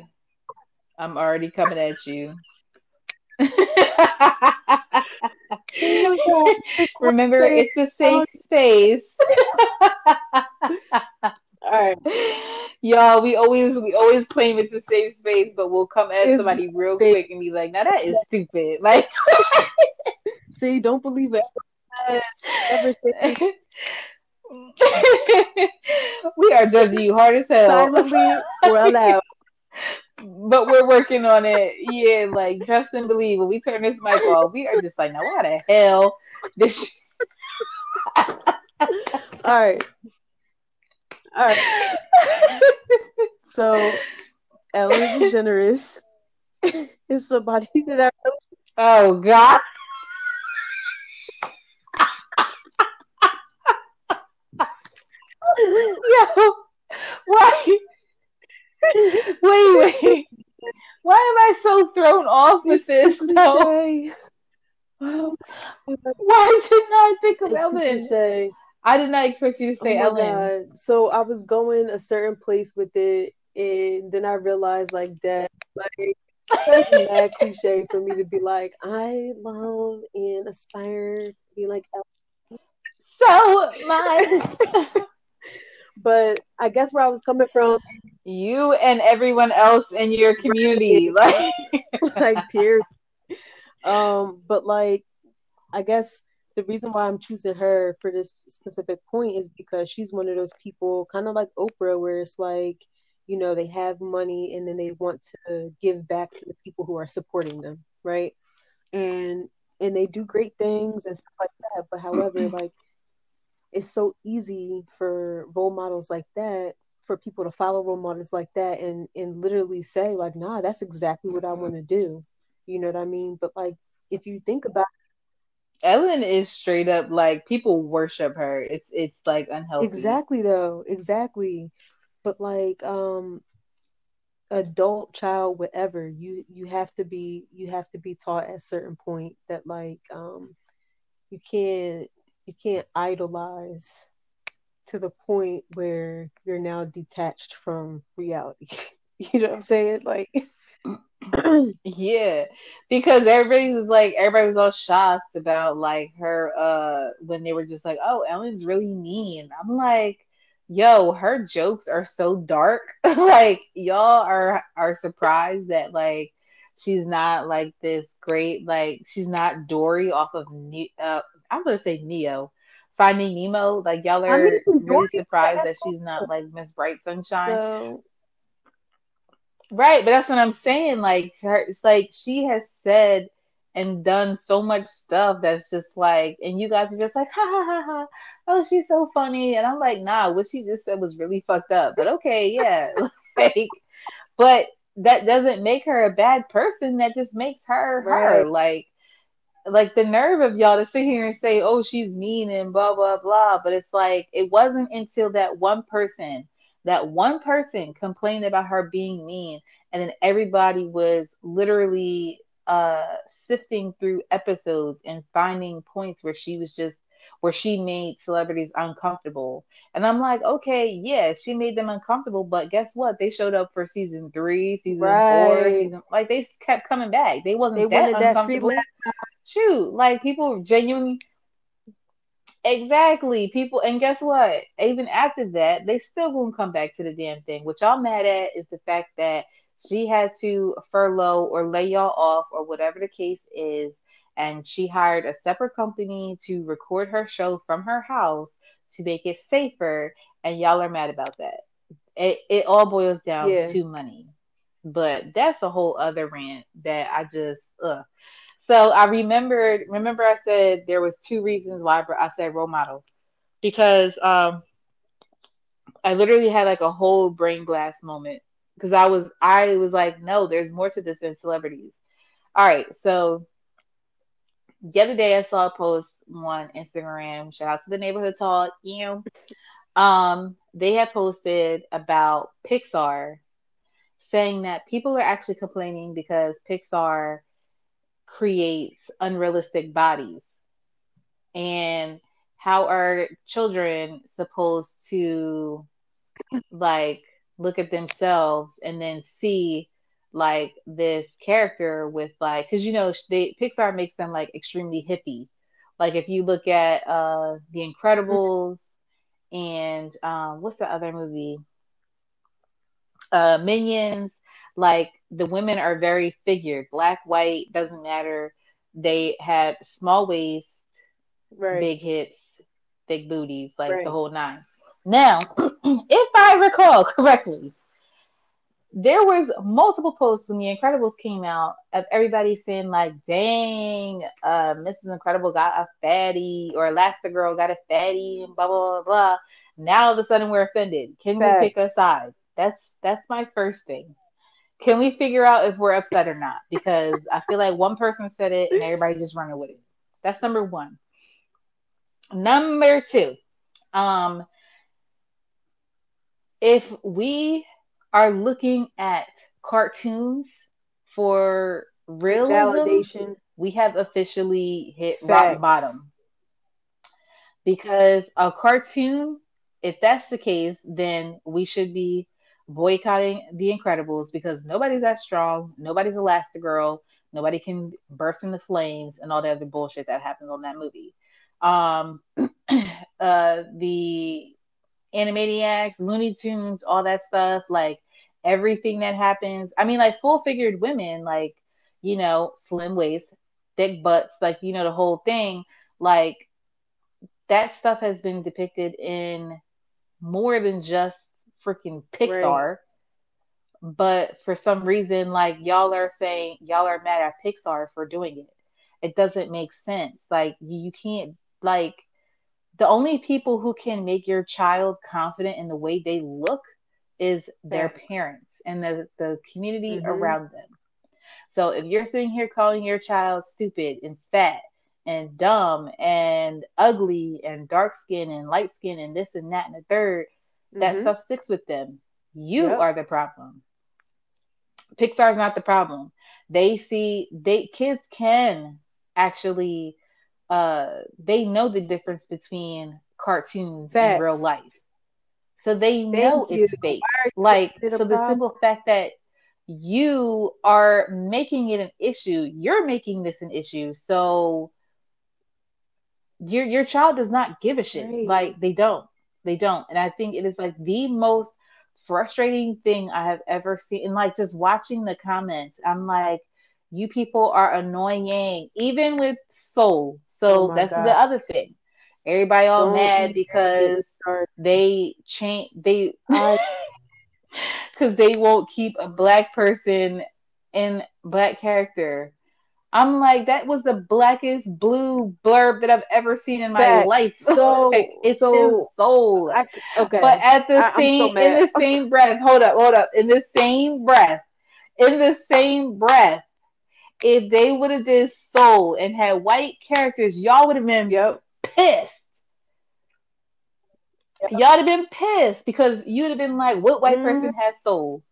S1: I'm already coming at you. Remember, it's a safe space.
S2: all right.
S1: Y'all, we always we always claim it's a safe space, but we'll come at
S2: It's
S1: somebody real
S2: safe.
S1: quick and be like, "Now that is stupid." Like,
S2: See, don't believe it. Ever say
S1: we are judging you hard as hell,
S2: silently or aloud.
S1: But we're working on it. Yeah, like trust and believe. When we turn this mic off, we are just like, "Now why the hell this?"
S2: All right. All right. So, Ellen DeGeneres is somebody that I really
S1: oh God. Yo, why? Wait, wait. Why am I so thrown off with this?
S2: Oh,
S1: Why didn't I think of Ellen? I did not expect you to
S2: Oh
S1: say
S2: my
S1: Ellen.
S2: God. So I was going a certain place with it, and then I realized, like, that, like, that's mad cliche for me to be like, I love and aspire to be like Ellen.
S1: So my
S2: but I guess where I was coming from,
S1: you and everyone else in your community, like
S2: like period. Um, but like I guess the reason why I'm choosing her for this specific point is because she's one of those people, kind of like Oprah, where it's like, you know, they have money and then they want to give back to the people who are supporting them, right? And and they do great things and stuff like that. But however, like it's so easy for role models like that for people to follow role models like that and and literally say like nah that's exactly what i want to do. You know what i mean? But like if you think about
S1: Ellen is straight up like people worship her. It's it's like unhealthy.
S2: exactly though. Exactly. But like um adult child whatever you you have to be you have to be taught at a certain point that like um you can't you can't idolize to the point where you're now detached from reality you know what i'm saying like
S1: Yeah, because everybody was like, everybody was all shocked about like her uh when they were just like, oh, Ellen's really mean. I'm like, yo, her jokes are so dark. Like y'all are are surprised that like she's not like this great like she's not Dory off of ne- uh I'm gonna say Neo. Finding Nemo, like y'all
S2: I
S1: are really surprised that she's not like Miss Bright Sunshine.
S2: so
S1: Right, but that's what I'm saying. Like her, it's like she has said and done so much stuff that's just like, and you guys are just like, ha ha ha ha. Oh, she's so funny, and I'm like, nah, what she just said was really fucked up. But okay, yeah, like, but that doesn't make her a bad person. That just makes her her.
S2: Right.
S1: Like, like the nerve of y'all to sit here and say, oh, she's mean and blah blah blah. But it's like it wasn't until that one person, that one person complained about her being mean, and then everybody was literally uh sifting through episodes and finding points where she was just where she made celebrities uncomfortable. And I'm like, okay, yeah, she made them uncomfortable, but guess what? They showed up for season three, season four, season like they kept coming back. They wasn't
S2: they
S1: that
S2: wanted that
S1: uncomfortable shoot, like people genuinely exactly people and guess what? Even after that, they still won't come back to the damn thing. What y'all mad at is the fact that she had to furlough or lay y'all off or whatever the case is, and she hired a separate company to record her show from her house to make it safer, and y'all are mad about that. It it all boils down
S2: Yeah.
S1: to money. But that's a whole other rant that I just ugh. So I remembered. Remember, I said there was two reasons why I said role models because um, I literally had like a whole brain blast moment because I was I was like, no, there's more to this than celebrities. All right, so the other day I saw a post on Instagram. Shout out to the neighborhood talk. You know, um, they had posted about Pixar saying that people are actually complaining because Pixar creates unrealistic bodies. And how are children supposed to like look at themselves and then see like this character with like because you know they Pixar makes them like extremely hippie. Like if you look at uh The Incredibles and um what's the other movie? Uh Minions, like the women are very figured. Black, white, doesn't matter. They have small waist,
S2: right
S1: big hips, big booties, like
S2: Right.
S1: the whole nine. Now, if I recall correctly, there was multiple posts when The Incredibles came out of everybody saying like, "Dang, uh, Mrs. Incredible got a fatty," or "Elastigirl got a fatty," and blah blah blah blah. Now all of a sudden we're offended. Can
S2: Facts.
S1: we pick a side? That's that's my first thing. Can we figure out if we're upset or not? Because I feel like one person said it and everybody just running with it. That's number one. Number two, um, if we are looking at cartoons for realism,
S2: Validation.
S1: we have officially hit rock bottom. Because a cartoon, if that's the case, then we should be boycotting The Incredibles because nobody's that strong, nobody's Elastigirl, nobody can burst into flames and all the other bullshit that happens on that movie. Um, uh, the Animaniacs, Looney Tunes, all that stuff, like everything that happens. I mean, like full figured women, like, you know, slim waist, thick butts, like, you know, the whole thing. Like, that stuff has been depicted in more than just freaking Pixar. But for some reason, like, y'all are saying, y'all are mad at Pixar for doing it. It doesn't make sense. Like, you, you can't, like, the only people who can make your child confident in the way they look is their
S2: Facts.
S1: parents and the, the community
S2: Mhm.
S1: around them. So if you're sitting here calling your child stupid and fat and dumb and ugly and dark skin and light skin and this and that and the third, that
S2: Mhm.
S1: stuff sticks with them. You
S2: Yep.
S1: are the problem. Pixar's not the problem. They see they kids can actually uh they know the difference between cartoons
S2: Facts.
S1: and real life. So they know
S2: you.
S1: it's fake.
S2: Why are you
S1: Like
S2: making it a
S1: so the simple fact that you are making it an issue, you're making this an issue. So your your child does not give a shit.
S2: Right.
S1: Like they don't. They don't. And I think it is like the most frustrating thing I have ever seen. And like just watching the comments, I'm like, you people are annoying. Even with Soul. So
S2: Oh
S1: that's
S2: God.
S1: the other thing. Everybody all
S2: Don't
S1: mad because
S2: get me started.
S1: they change they because they won't keep a black person in black character. I'm like, that was the blackest blue blurb that I've ever seen in my
S2: Facts.
S1: life.
S2: So-
S1: Like, it's
S2: so-
S1: soul.
S2: I, okay.
S1: But at the
S2: I- I'm so
S1: same in the same breath, hold up, hold up. In the same breath, in the same breath, if they would have did soul and had white characters, y'all would have been
S2: yep.
S1: pissed. Y'all would have been pissed because you'd have been like, what white
S2: Mhm.
S1: person has soul?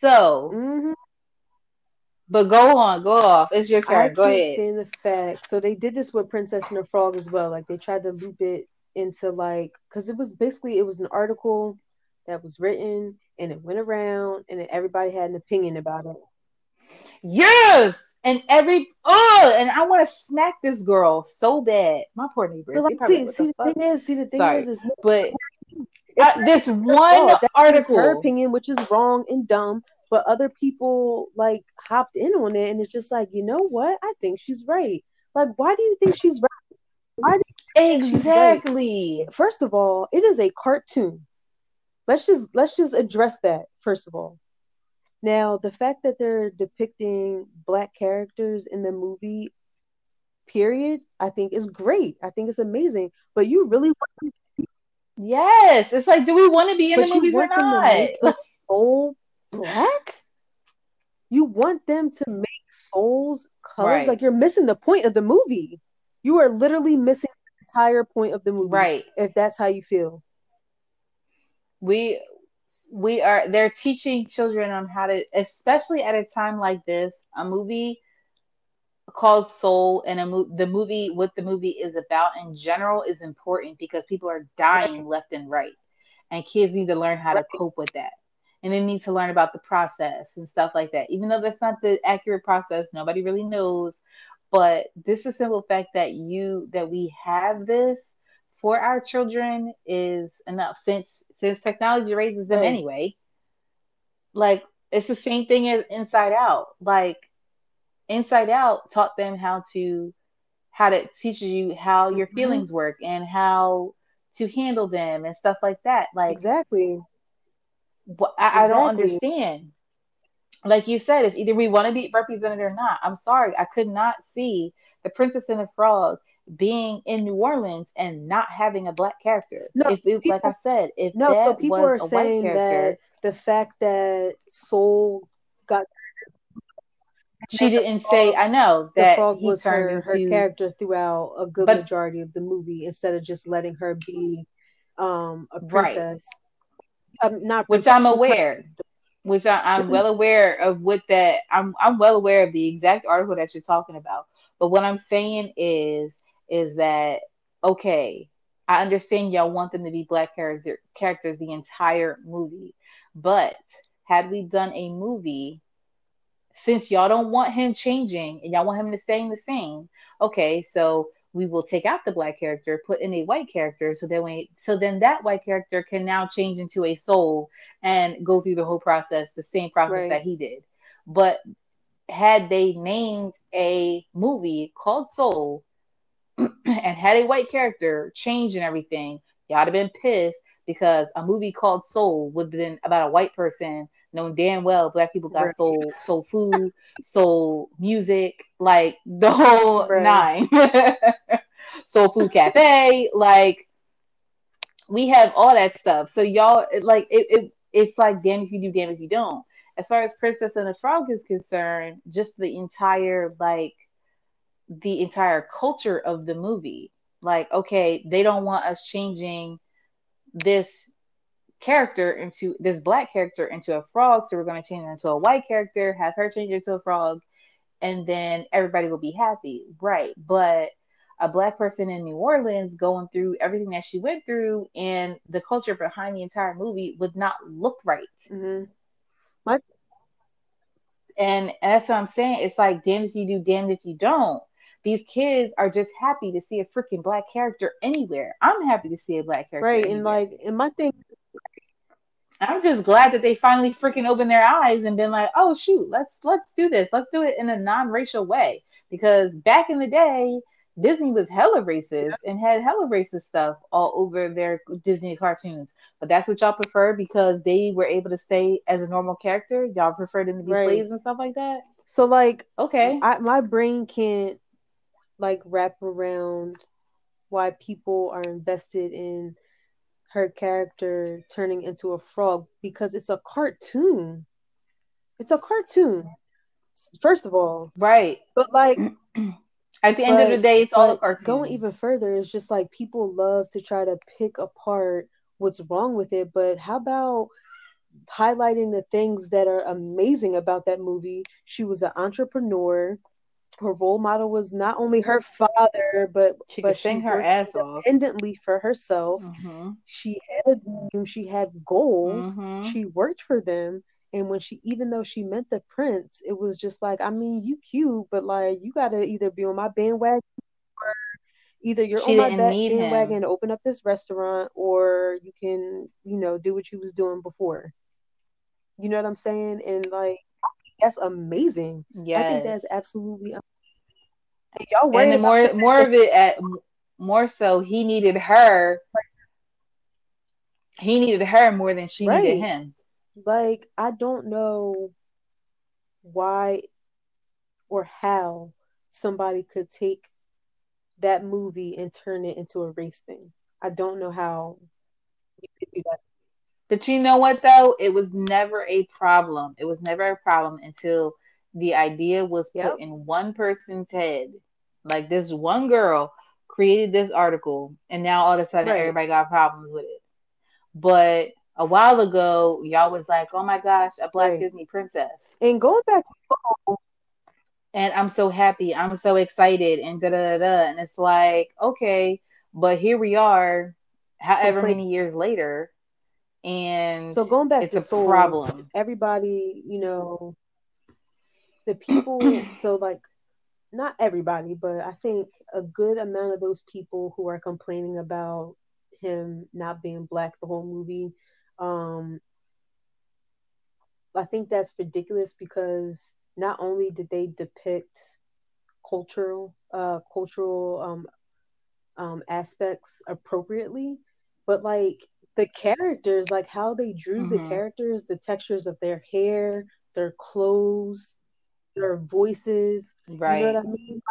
S1: So,
S2: hmm
S1: but go on, go off. It's your
S2: I.
S1: Go ahead.
S2: stand the fact. So they did this with Princess and the Frog as well. Like they tried to loop it into like because it was basically it was an article that was written and it went around and everybody had an opinion about it.
S1: Yes. And every oh, and I want to smack this girl so bad. My poor neighbors. They
S2: like, see, see
S1: the
S2: thing is, see the thing
S1: Sorry.
S2: is, is
S1: But this one. Article.
S2: her opinion, which is wrong and dumb. But other people like hopped in on it, and it's just like, you know what? I think she's right. Like, why do you think she's right? Why do she's right.
S1: Exactly.
S2: first of all, it is a cartoon. Let's just let's just address that first of all. Now, the fact that they're depicting black characters in the movie, period, I think is great. I think it's amazing. But you really want, to-
S1: Yes. It's like, do we want to be in
S2: but
S1: the movies or
S2: want them to
S1: not?
S2: it black? You want them to make souls colors?
S1: Right.
S2: Like you're missing the point of the movie. You are literally missing the entire point of the movie.
S1: Right.
S2: If that's how you feel.
S1: we we are they're teaching children on how to especially at a time like this a movie called soul and a mo- the movie what the movie is about in general is important because people are dying left and right. And kids need to learn how to cope with that. And they need to learn about the process and stuff like that. Even though that's not the accurate process nobody really knows. But this is simple fact that you that we have this for our children is enough. Since since technology raises them
S2: Right.
S1: anyway like it's the same thing as inside out like inside out taught them how to how to teach you how your
S2: Mhm.
S1: feelings work and how to handle them and stuff like that like
S2: Exactly.
S1: I, I don't
S2: Exactly.
S1: understand like you said, it's either we want to be represented or not. I'm sorry, I could not see the Princess and the Frog being in New Orleans and not having a black character.
S2: No,
S1: if
S2: people-
S1: like I said, if
S2: No, so people
S1: was
S2: are saying that the fact that Soul got
S1: she didn't say. I know
S2: the
S1: that
S2: frog
S1: he
S2: was
S1: turned
S2: her, her
S1: into.
S2: character throughout a good
S1: But-
S2: majority of the movie instead of just letting her be um a
S1: Right.
S2: princess. Um, not
S1: which I'm aware, which I, I'm well aware of what that I'm I'm well aware of the exact article that you're talking about. But what I'm saying is is that okay, I understand y'all want them to be black character characters the entire movie, but had we done a movie since y'all don't want him changing and y'all want him to staying the same, okay, so we will take out the black character, put in a white character, so then we so then that white character can now change into a soul and go through the whole process, the same process
S2: Right.
S1: that he did. But had they named a movie called Soul and had a white character change and everything, y'all would have been pissed because a movie called Soul would have been about a white person knowing damn well black people got
S2: Right.
S1: soul soul food, soul music, like the whole
S2: Right.
S1: nine. soul food cafe, like we have all that stuff. So y'all like it, it it's like damn if you do, damn if you don't. As far as Princess and the Frog is concerned, just the entire like the entire culture of the movie. Like, okay, they don't want us changing this character into this black character into a frog, so we're going to change it into a white character, have her change it into a frog, and then everybody will be happy, right? But a black person in New Orleans going through everything that she went through and the culture behind the entire movie would not look right.
S2: Mhm.
S1: And that's what I'm saying. It's like damn if you do, damn if you don't. These kids are just happy to see a freaking black character anywhere. I'm happy to see a black character.
S2: Right, and like, and my thing,
S1: I'm just glad that they finally freaking opened their eyes and been like, oh shoot, let's let's do this. Let's do it in a non-racial way. Because back in the day, Disney was hella racist and had hella racist stuff all over their Disney cartoons. But that's what y'all prefer because they were able to stay as a normal character. Y'all prefer them to be
S2: Right.
S1: slaves and stuff like that.
S2: so like,
S1: Okay.
S2: I my brain can't like wrap around why people are invested in her character turning into a frog because it's a cartoon. It's a cartoon. First of all,
S1: Right.
S2: but like
S1: At the end of the day, it's all a cartoon.
S2: going even further, it's just like people love to try to pick apart what's wrong with it. But how about highlighting the things that are amazing about that movie? She was an entrepreneur. Her role model was not only her father, but
S1: she
S2: but
S1: could sing
S2: she
S1: her ass off.
S2: independently for herself.
S1: Mhm.
S2: She had a dream. She had goals.
S1: Mhm.
S2: She worked for them. And when she, even though she met the prince, it was just like, I mean, you cute, but like, you gotta either be on my bandwagon, or either you're
S1: She
S2: on my
S1: didn't him.
S2: bandwagon to open up this restaurant, or you can, you know, do what you was doing before. You know what I'm saying? And like, that's amazing.
S1: Yeah,
S2: I think that's absolutely. And y'all worried
S1: and the more more of it at more so he needed her. He needed her more than she needed him.
S2: Like I don't know why or how somebody could take that movie and turn it into a race thing. I don't know how you could do that.
S1: but you know what though? It was never a problem. It was never a problem until the idea was
S2: Yep.
S1: put in one person's head like this one girl created this article and now all of a sudden
S2: Right.
S1: everybody got problems with it but a while ago y'all was like oh my gosh a black
S2: Right.
S1: disney princess
S2: And going back,
S1: and I'm so happy, I'm so excited, and da da da da. And it's like, okay, but here we are, however
S2: Complete-
S1: many years later, and
S2: so going back
S1: it's
S2: to
S1: a
S2: Soul,
S1: problem.
S2: everybody, you know, the people. so like, not everybody, but I think a good amount of those people who are complaining about him not being black the whole movie. Um, I think that's ridiculous because not only did they depict cultural uh cultural um um aspects appropriately, but like the characters, like how they drew the
S1: Mhm.
S2: characters, the textures of their hair, their clothes, their voices.
S1: Right.
S2: You know what I mean?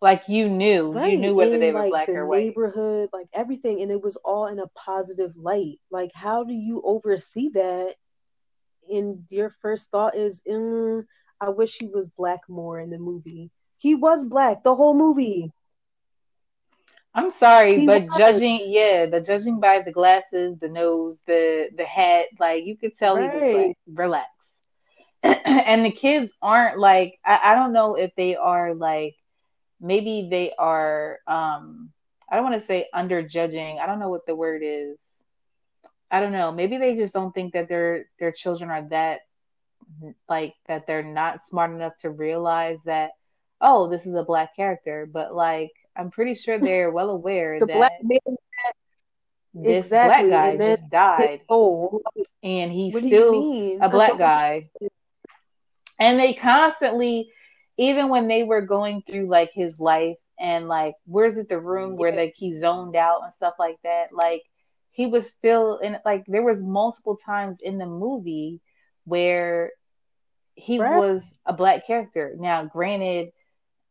S1: Like you knew,
S2: Right.
S1: you knew whether
S2: in
S1: they were
S2: like
S1: black
S2: the
S1: or white.
S2: neighborhood, like everything, and it was all in a positive light. Like, how do you oversee that? And your first thought is, mm, I wish he was black more in the movie. He was black the whole movie.
S1: I'm sorry,
S2: He
S1: but
S2: was.
S1: judging, yeah, the judging by the glasses, the nose, the the hat, like you could tell he was black. Relax. and the kids aren't like I, I don't know if they are like maybe they are um I don't want to say under judging. I don't know what the word is. I don't know. Maybe they just don't think that their their children are that like that they're not smart enough to realize that oh, this is a black character, but like I'm pretty sure they're well aware
S2: The
S1: that
S2: black man,
S1: this
S2: exactly,
S1: black guy just died
S2: oh,
S1: and he's still a black guy. And they constantly, even when they were going through like his life and like, where's it the room where like he zoned out and stuff like that, like he was still in like there was multiple times in the movie where he
S2: Right.
S1: was a black character. Now, granted,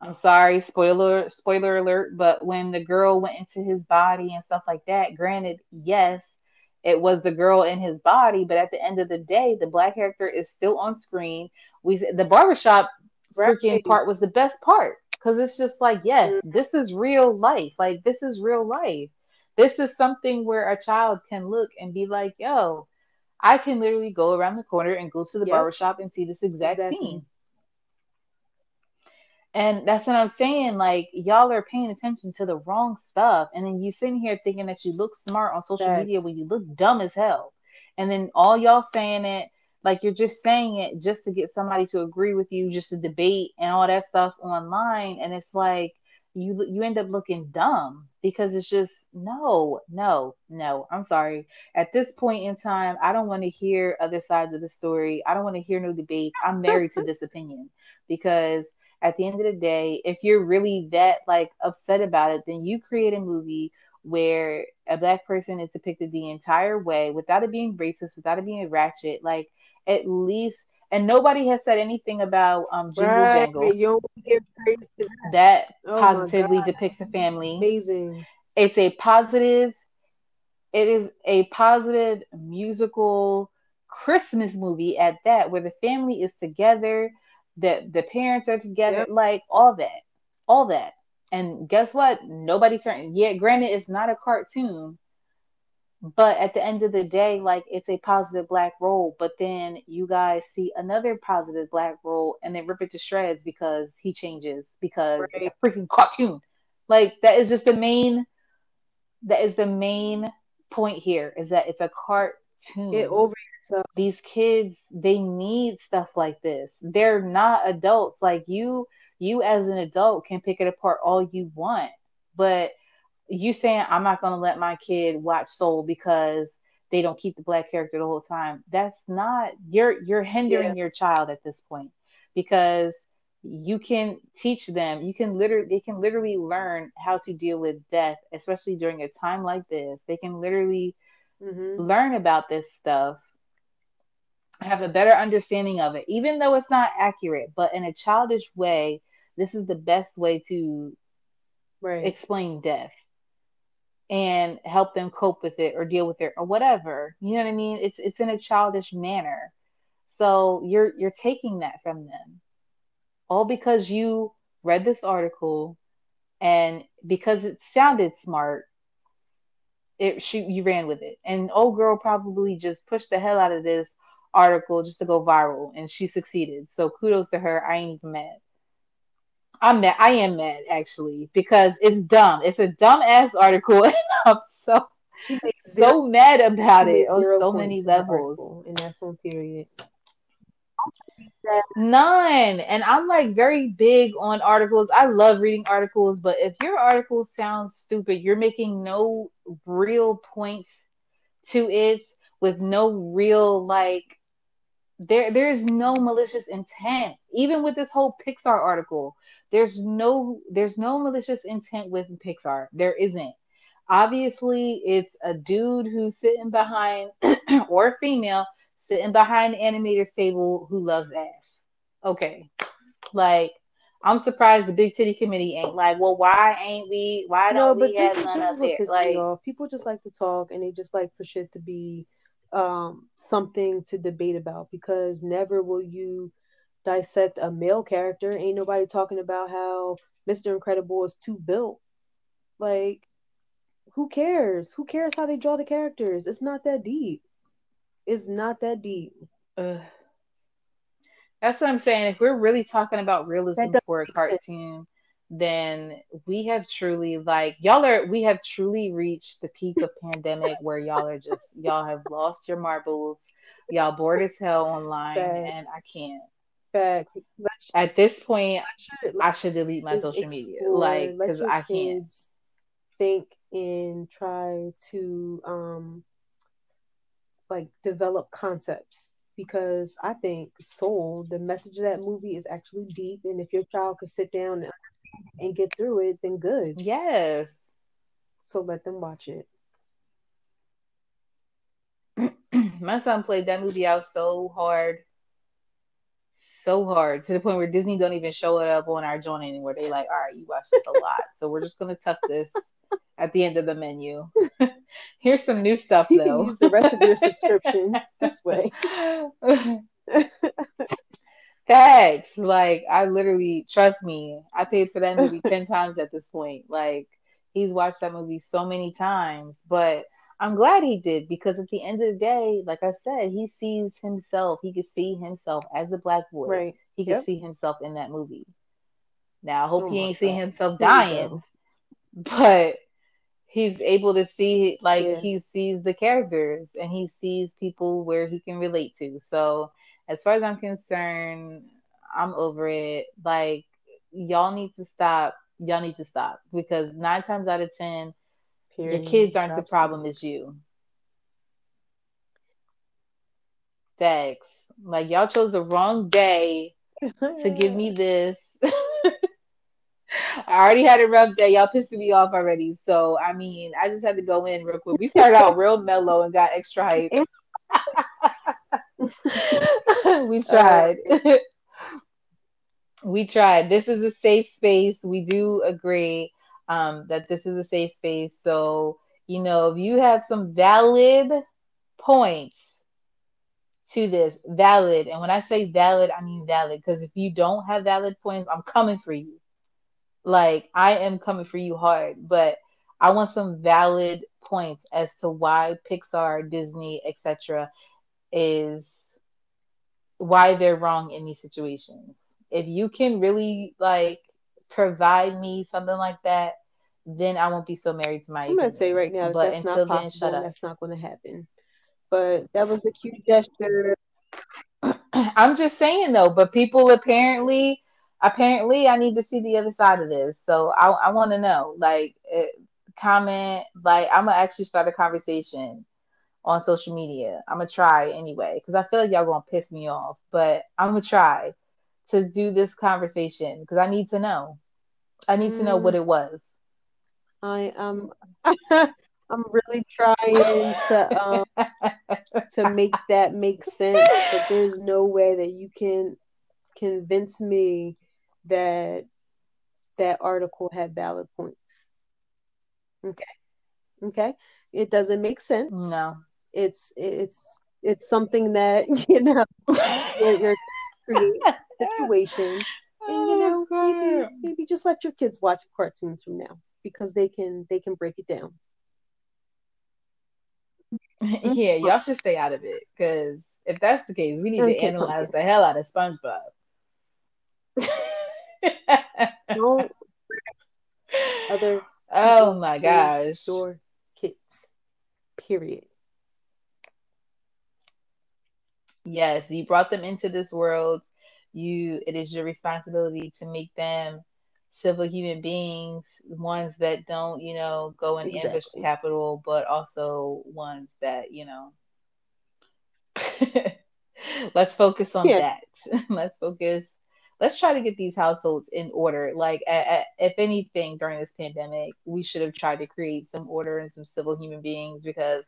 S1: I'm sorry, spoiler spoiler alert, but when the girl went into his body and stuff like that, granted, yes, it was the girl in his body, but at the end of the day, the black character is still on screen. We the barbershop freaking part was the best part because it's just like, yes, mm-hmm. this is real life. Like this is real life. This is something where a child can look and be like, yo, I can literally go around the corner and go to the
S2: Yep.
S1: barbershop and see this exact
S2: Exactly.
S1: scene. And that's what I'm saying. Like, y'all are paying attention to the wrong stuff. And then you sitting here thinking that you look smart on social media when you look dumb as hell. And then all y'all saying it, like you're just saying it just to get somebody to agree with you, just to debate and all that stuff online. And it's like you you end up looking dumb because it's just no, no, no. I'm sorry. At this point in time, I don't want to hear other sides of the story. I don't want to hear no debate. I'm married to this opinion because at the end of the day, if you're really that like upset about it, then you create a movie where a black person is depicted the entire way without it being racist, without it being a ratchet. Like at least, and nobody has said anything about um Jingle
S2: Right.
S1: Jangle.
S2: You give praise to that.
S1: That
S2: Oh
S1: positively depicts a family.
S2: Amazing.
S1: It's a positive. It is a positive musical Christmas movie at that, where the family is together, the the parents are together,
S2: Yep.
S1: like all that, all that. And guess what? Nobody turned. Yeah, granted, it's not a cartoon, but at the end of the day, like it's a positive black role. But then you guys see another positive black role, and then rip it to shreds because he changes because it's
S2: Right.
S1: a freaking cartoon. Like that is just the main. That is the main point here. Is that it's a cartoon
S2: Get over yourself.
S1: these kids they need stuff like this. They're not adults. Like you you as an adult can pick it apart all you want. But you saying i'm not going to let my kid watch soul because they don't keep the black character the whole time that's not you're you're hindering your child at this point. Because you can teach them you can literally they can literally learn how to deal with death especially during a time like this. They can literally
S2: hmm
S1: learn about this stuff have a better understanding of it even though it's not accurate but in a childish way this is the best way to
S2: Right.
S1: explain death and help them cope with it or deal with it or whatever. You know what i mean? It's it's in a childish manner. So you're you're taking that from them. All because you read this article and because it sounded smart it she you ran with it. And old girl probably just pushed the hell out of this article just to go viral and she succeeded so kudos to her i ain't even mad i'm mad i am mad actually because it's dumb it's a dumb ass article and i'm so
S2: She made zero,
S1: so mad about it on so many levels
S2: article, and that's on period.
S1: None. And I'm like very big on articles. I love reading articles, but if your article sounds stupid, you're making no real points to it with no real like there there's no malicious intent. Even with this whole Pixar article, there's no there's no malicious intent with Pixar. There isn't. Obviously, it's a dude who's sitting behind or a female sitting behind the animator's table who loves ass. Okay. Like, I'm surprised the big titty committee ain't like, well, why ain't we? Why
S2: No,
S1: don't
S2: but
S1: we
S2: this
S1: have
S2: is
S1: none
S2: this is
S1: up
S2: what
S1: there? Like.
S2: People just like to talk and they just like for shit to be um something to debate about because never will you dissect a male character. Ain't nobody talking about how Mr. Incredible is too built. Like, who cares? Who cares how they draw the characters? It's not that deep. It's not that deep.
S1: ugh. that's what I'm saying. If we're really talking about realism for a
S2: cartoon, sense.
S1: Then we have truly like y'all are we have truly reached the peak of pandemic where y'all are just y'all have lost your marbles. Y'all bored as hell online, and I can't.
S2: Facts.
S1: At this point, I should delete my social media, like, because I can't.
S2: think and try to um like develop concepts because I think Soul, the message of that movie is actually deep, and if your child could sit down and, and get through it, then good.
S1: Yes.
S2: So let them watch it.
S1: My son played that movie out so hard, so hard, to the point where Disney don't even show it up on our joint anymore. They like, all right, you watch this a lot, so we're just gonna tuck this at the end of the menu. Here's some new stuff
S2: You can
S1: though.
S2: use the rest of your subscription this way.
S1: Thanks. Like I literally trust me. I paid for that movie ten times at this point. Like he's watched that movie so many times, but I'm glad he did because at the end of the day, like I said, he sees himself. He could see himself as a black boy.
S2: Right.
S1: He could
S2: Yep.
S1: see himself in that movie. Now I hope
S2: Oh
S1: he ain't seeing himself dying, but he's able to see like
S2: Yeah.
S1: he sees the characters and he sees people where he can relate to. So as far as I'm concerned, I'm over it. Like y'all need to stop. Y'all need to stop because nine times out of ten, your kids aren't the problem. It's you. Thanks. Like y'all chose the wrong day to give me this. I already had a rough day. Y'all pissing me off already. So I mean, I just had to go in real quick. We started out real mellow and got extra hype. we tried. we tried. This is a safe space. We do agree um, that this is a safe space. So you know, if you have some valid points to this, valid, and when I say valid, I mean valid. Because if you don't have valid points, I'm coming for you. Like I am coming for you hard, but I want some valid points as to why Pixar, Disney, etc. is why they're wrong in these situations. If you can really like provide me something like that, then I won't be so married to my
S2: I'm gonna say right now that
S1: But
S2: that's
S1: until
S2: not
S1: then, shut
S2: possible
S1: up.
S2: that's not going to happen. But that was a cute gesture.
S1: I'm just saying though, but people apparently, apparently, I need to see the other side of this. So I, I want to know, like, eh, comment, like, I'm gonna actually start a conversation on social media. I'm gonna try anyway, because I feel like y'all gonna piss me off, but I'm gonna try to do this conversation because I need to know. I need to know what
S2: Mm,
S1: it was.
S2: I um I'm really trying to um to make that make sense, but there's no way that you can convince me that that article had valid points. Okay. Okay. It doesn't make sense.
S1: No.
S2: It's it's it's something that you know you're, you're creating a situation and you
S1: Oh,
S2: know maybe maybe just let your kids watch cartoons from now because they can they can break it down.
S1: Yeah, y'all should stay out of it because if that's the case, we need to analyze
S2: pumpkin.
S1: the hell out of SpongeBob.
S2: Don't other
S1: Oh my gosh.
S2: your kids. Period.
S1: Yes, you brought them into this world. You, it is your responsibility to make them civil human beings, ones that don't, you know, go and ambush the
S2: Exactly.
S1: Capitol, but also ones that, you know, let's focus on
S2: Yeah.
S1: that. Let's focus. Let's try to get these households in order. Like, a- a- if anything, during this pandemic, we should have tried to create some order and some civil human beings because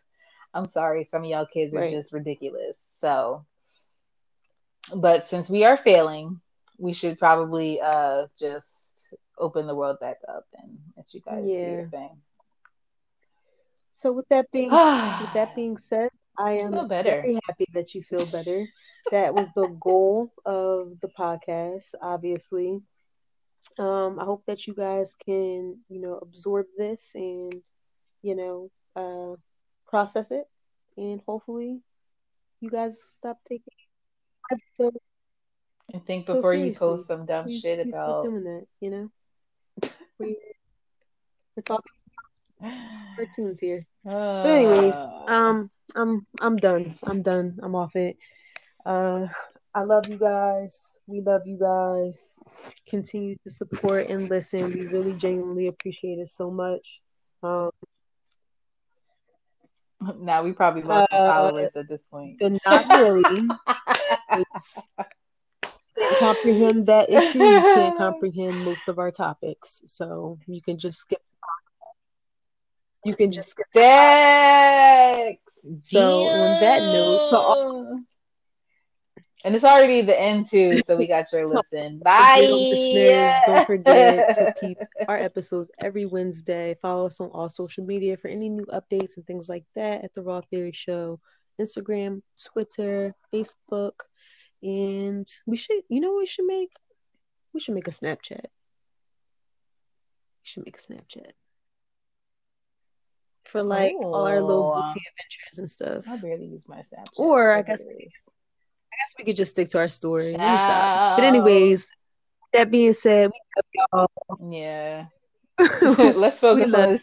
S1: I'm sorry, some of y'all kids are just ridiculous. So, but since we are failing, we should probably uh just open the world back up and let you guys do
S2: Yeah.
S1: your thing.
S2: So with that being with that being said, I am very happy that you feel better. That was the goal of the podcast, obviously. Um, I hope that you guys can, you know, absorb this and, you know, uh, process it, and hopefully, you guys stop taking. So,
S1: and think
S2: So
S1: before you post some dumb
S2: please,
S1: shit
S2: please
S1: about
S2: doing that. You know, we, we're talking cartoons here. But anyways,
S1: Uh,
S2: um, I'm I'm done. I'm done. I'm off it. Uh, I love you guys. We love you guys. Continue to support and listen. We really genuinely appreciate it so much. Um,
S1: now we probably lost some
S2: Uh,
S1: followers at this point.
S2: but not really. Can't comprehend that issue. You can't comprehend most of our topics, so you can just skip. You can just skip.
S1: Dex.
S2: So, on that note, to all-.
S1: And it's already the end too, so we got your listen. Bye,
S2: listeners, don't forget to keep our episodes every Wednesday. Follow us on all social media for any new updates and things like that at the Raw Theory Show, Instagram, Twitter, Facebook, and we should, you know, what we should make. We should make a Snapchat. We should make a Snapchat for like all our little
S1: oh.
S2: goofy adventures and stuff.
S1: I barely use my Snapchat.
S2: Or I
S1: for
S2: guess-
S1: hilarious.
S2: Guess we could just stick to our story. Let me stop. But anyways, that being said, we love y'all.
S1: Yeah. Let's focus on this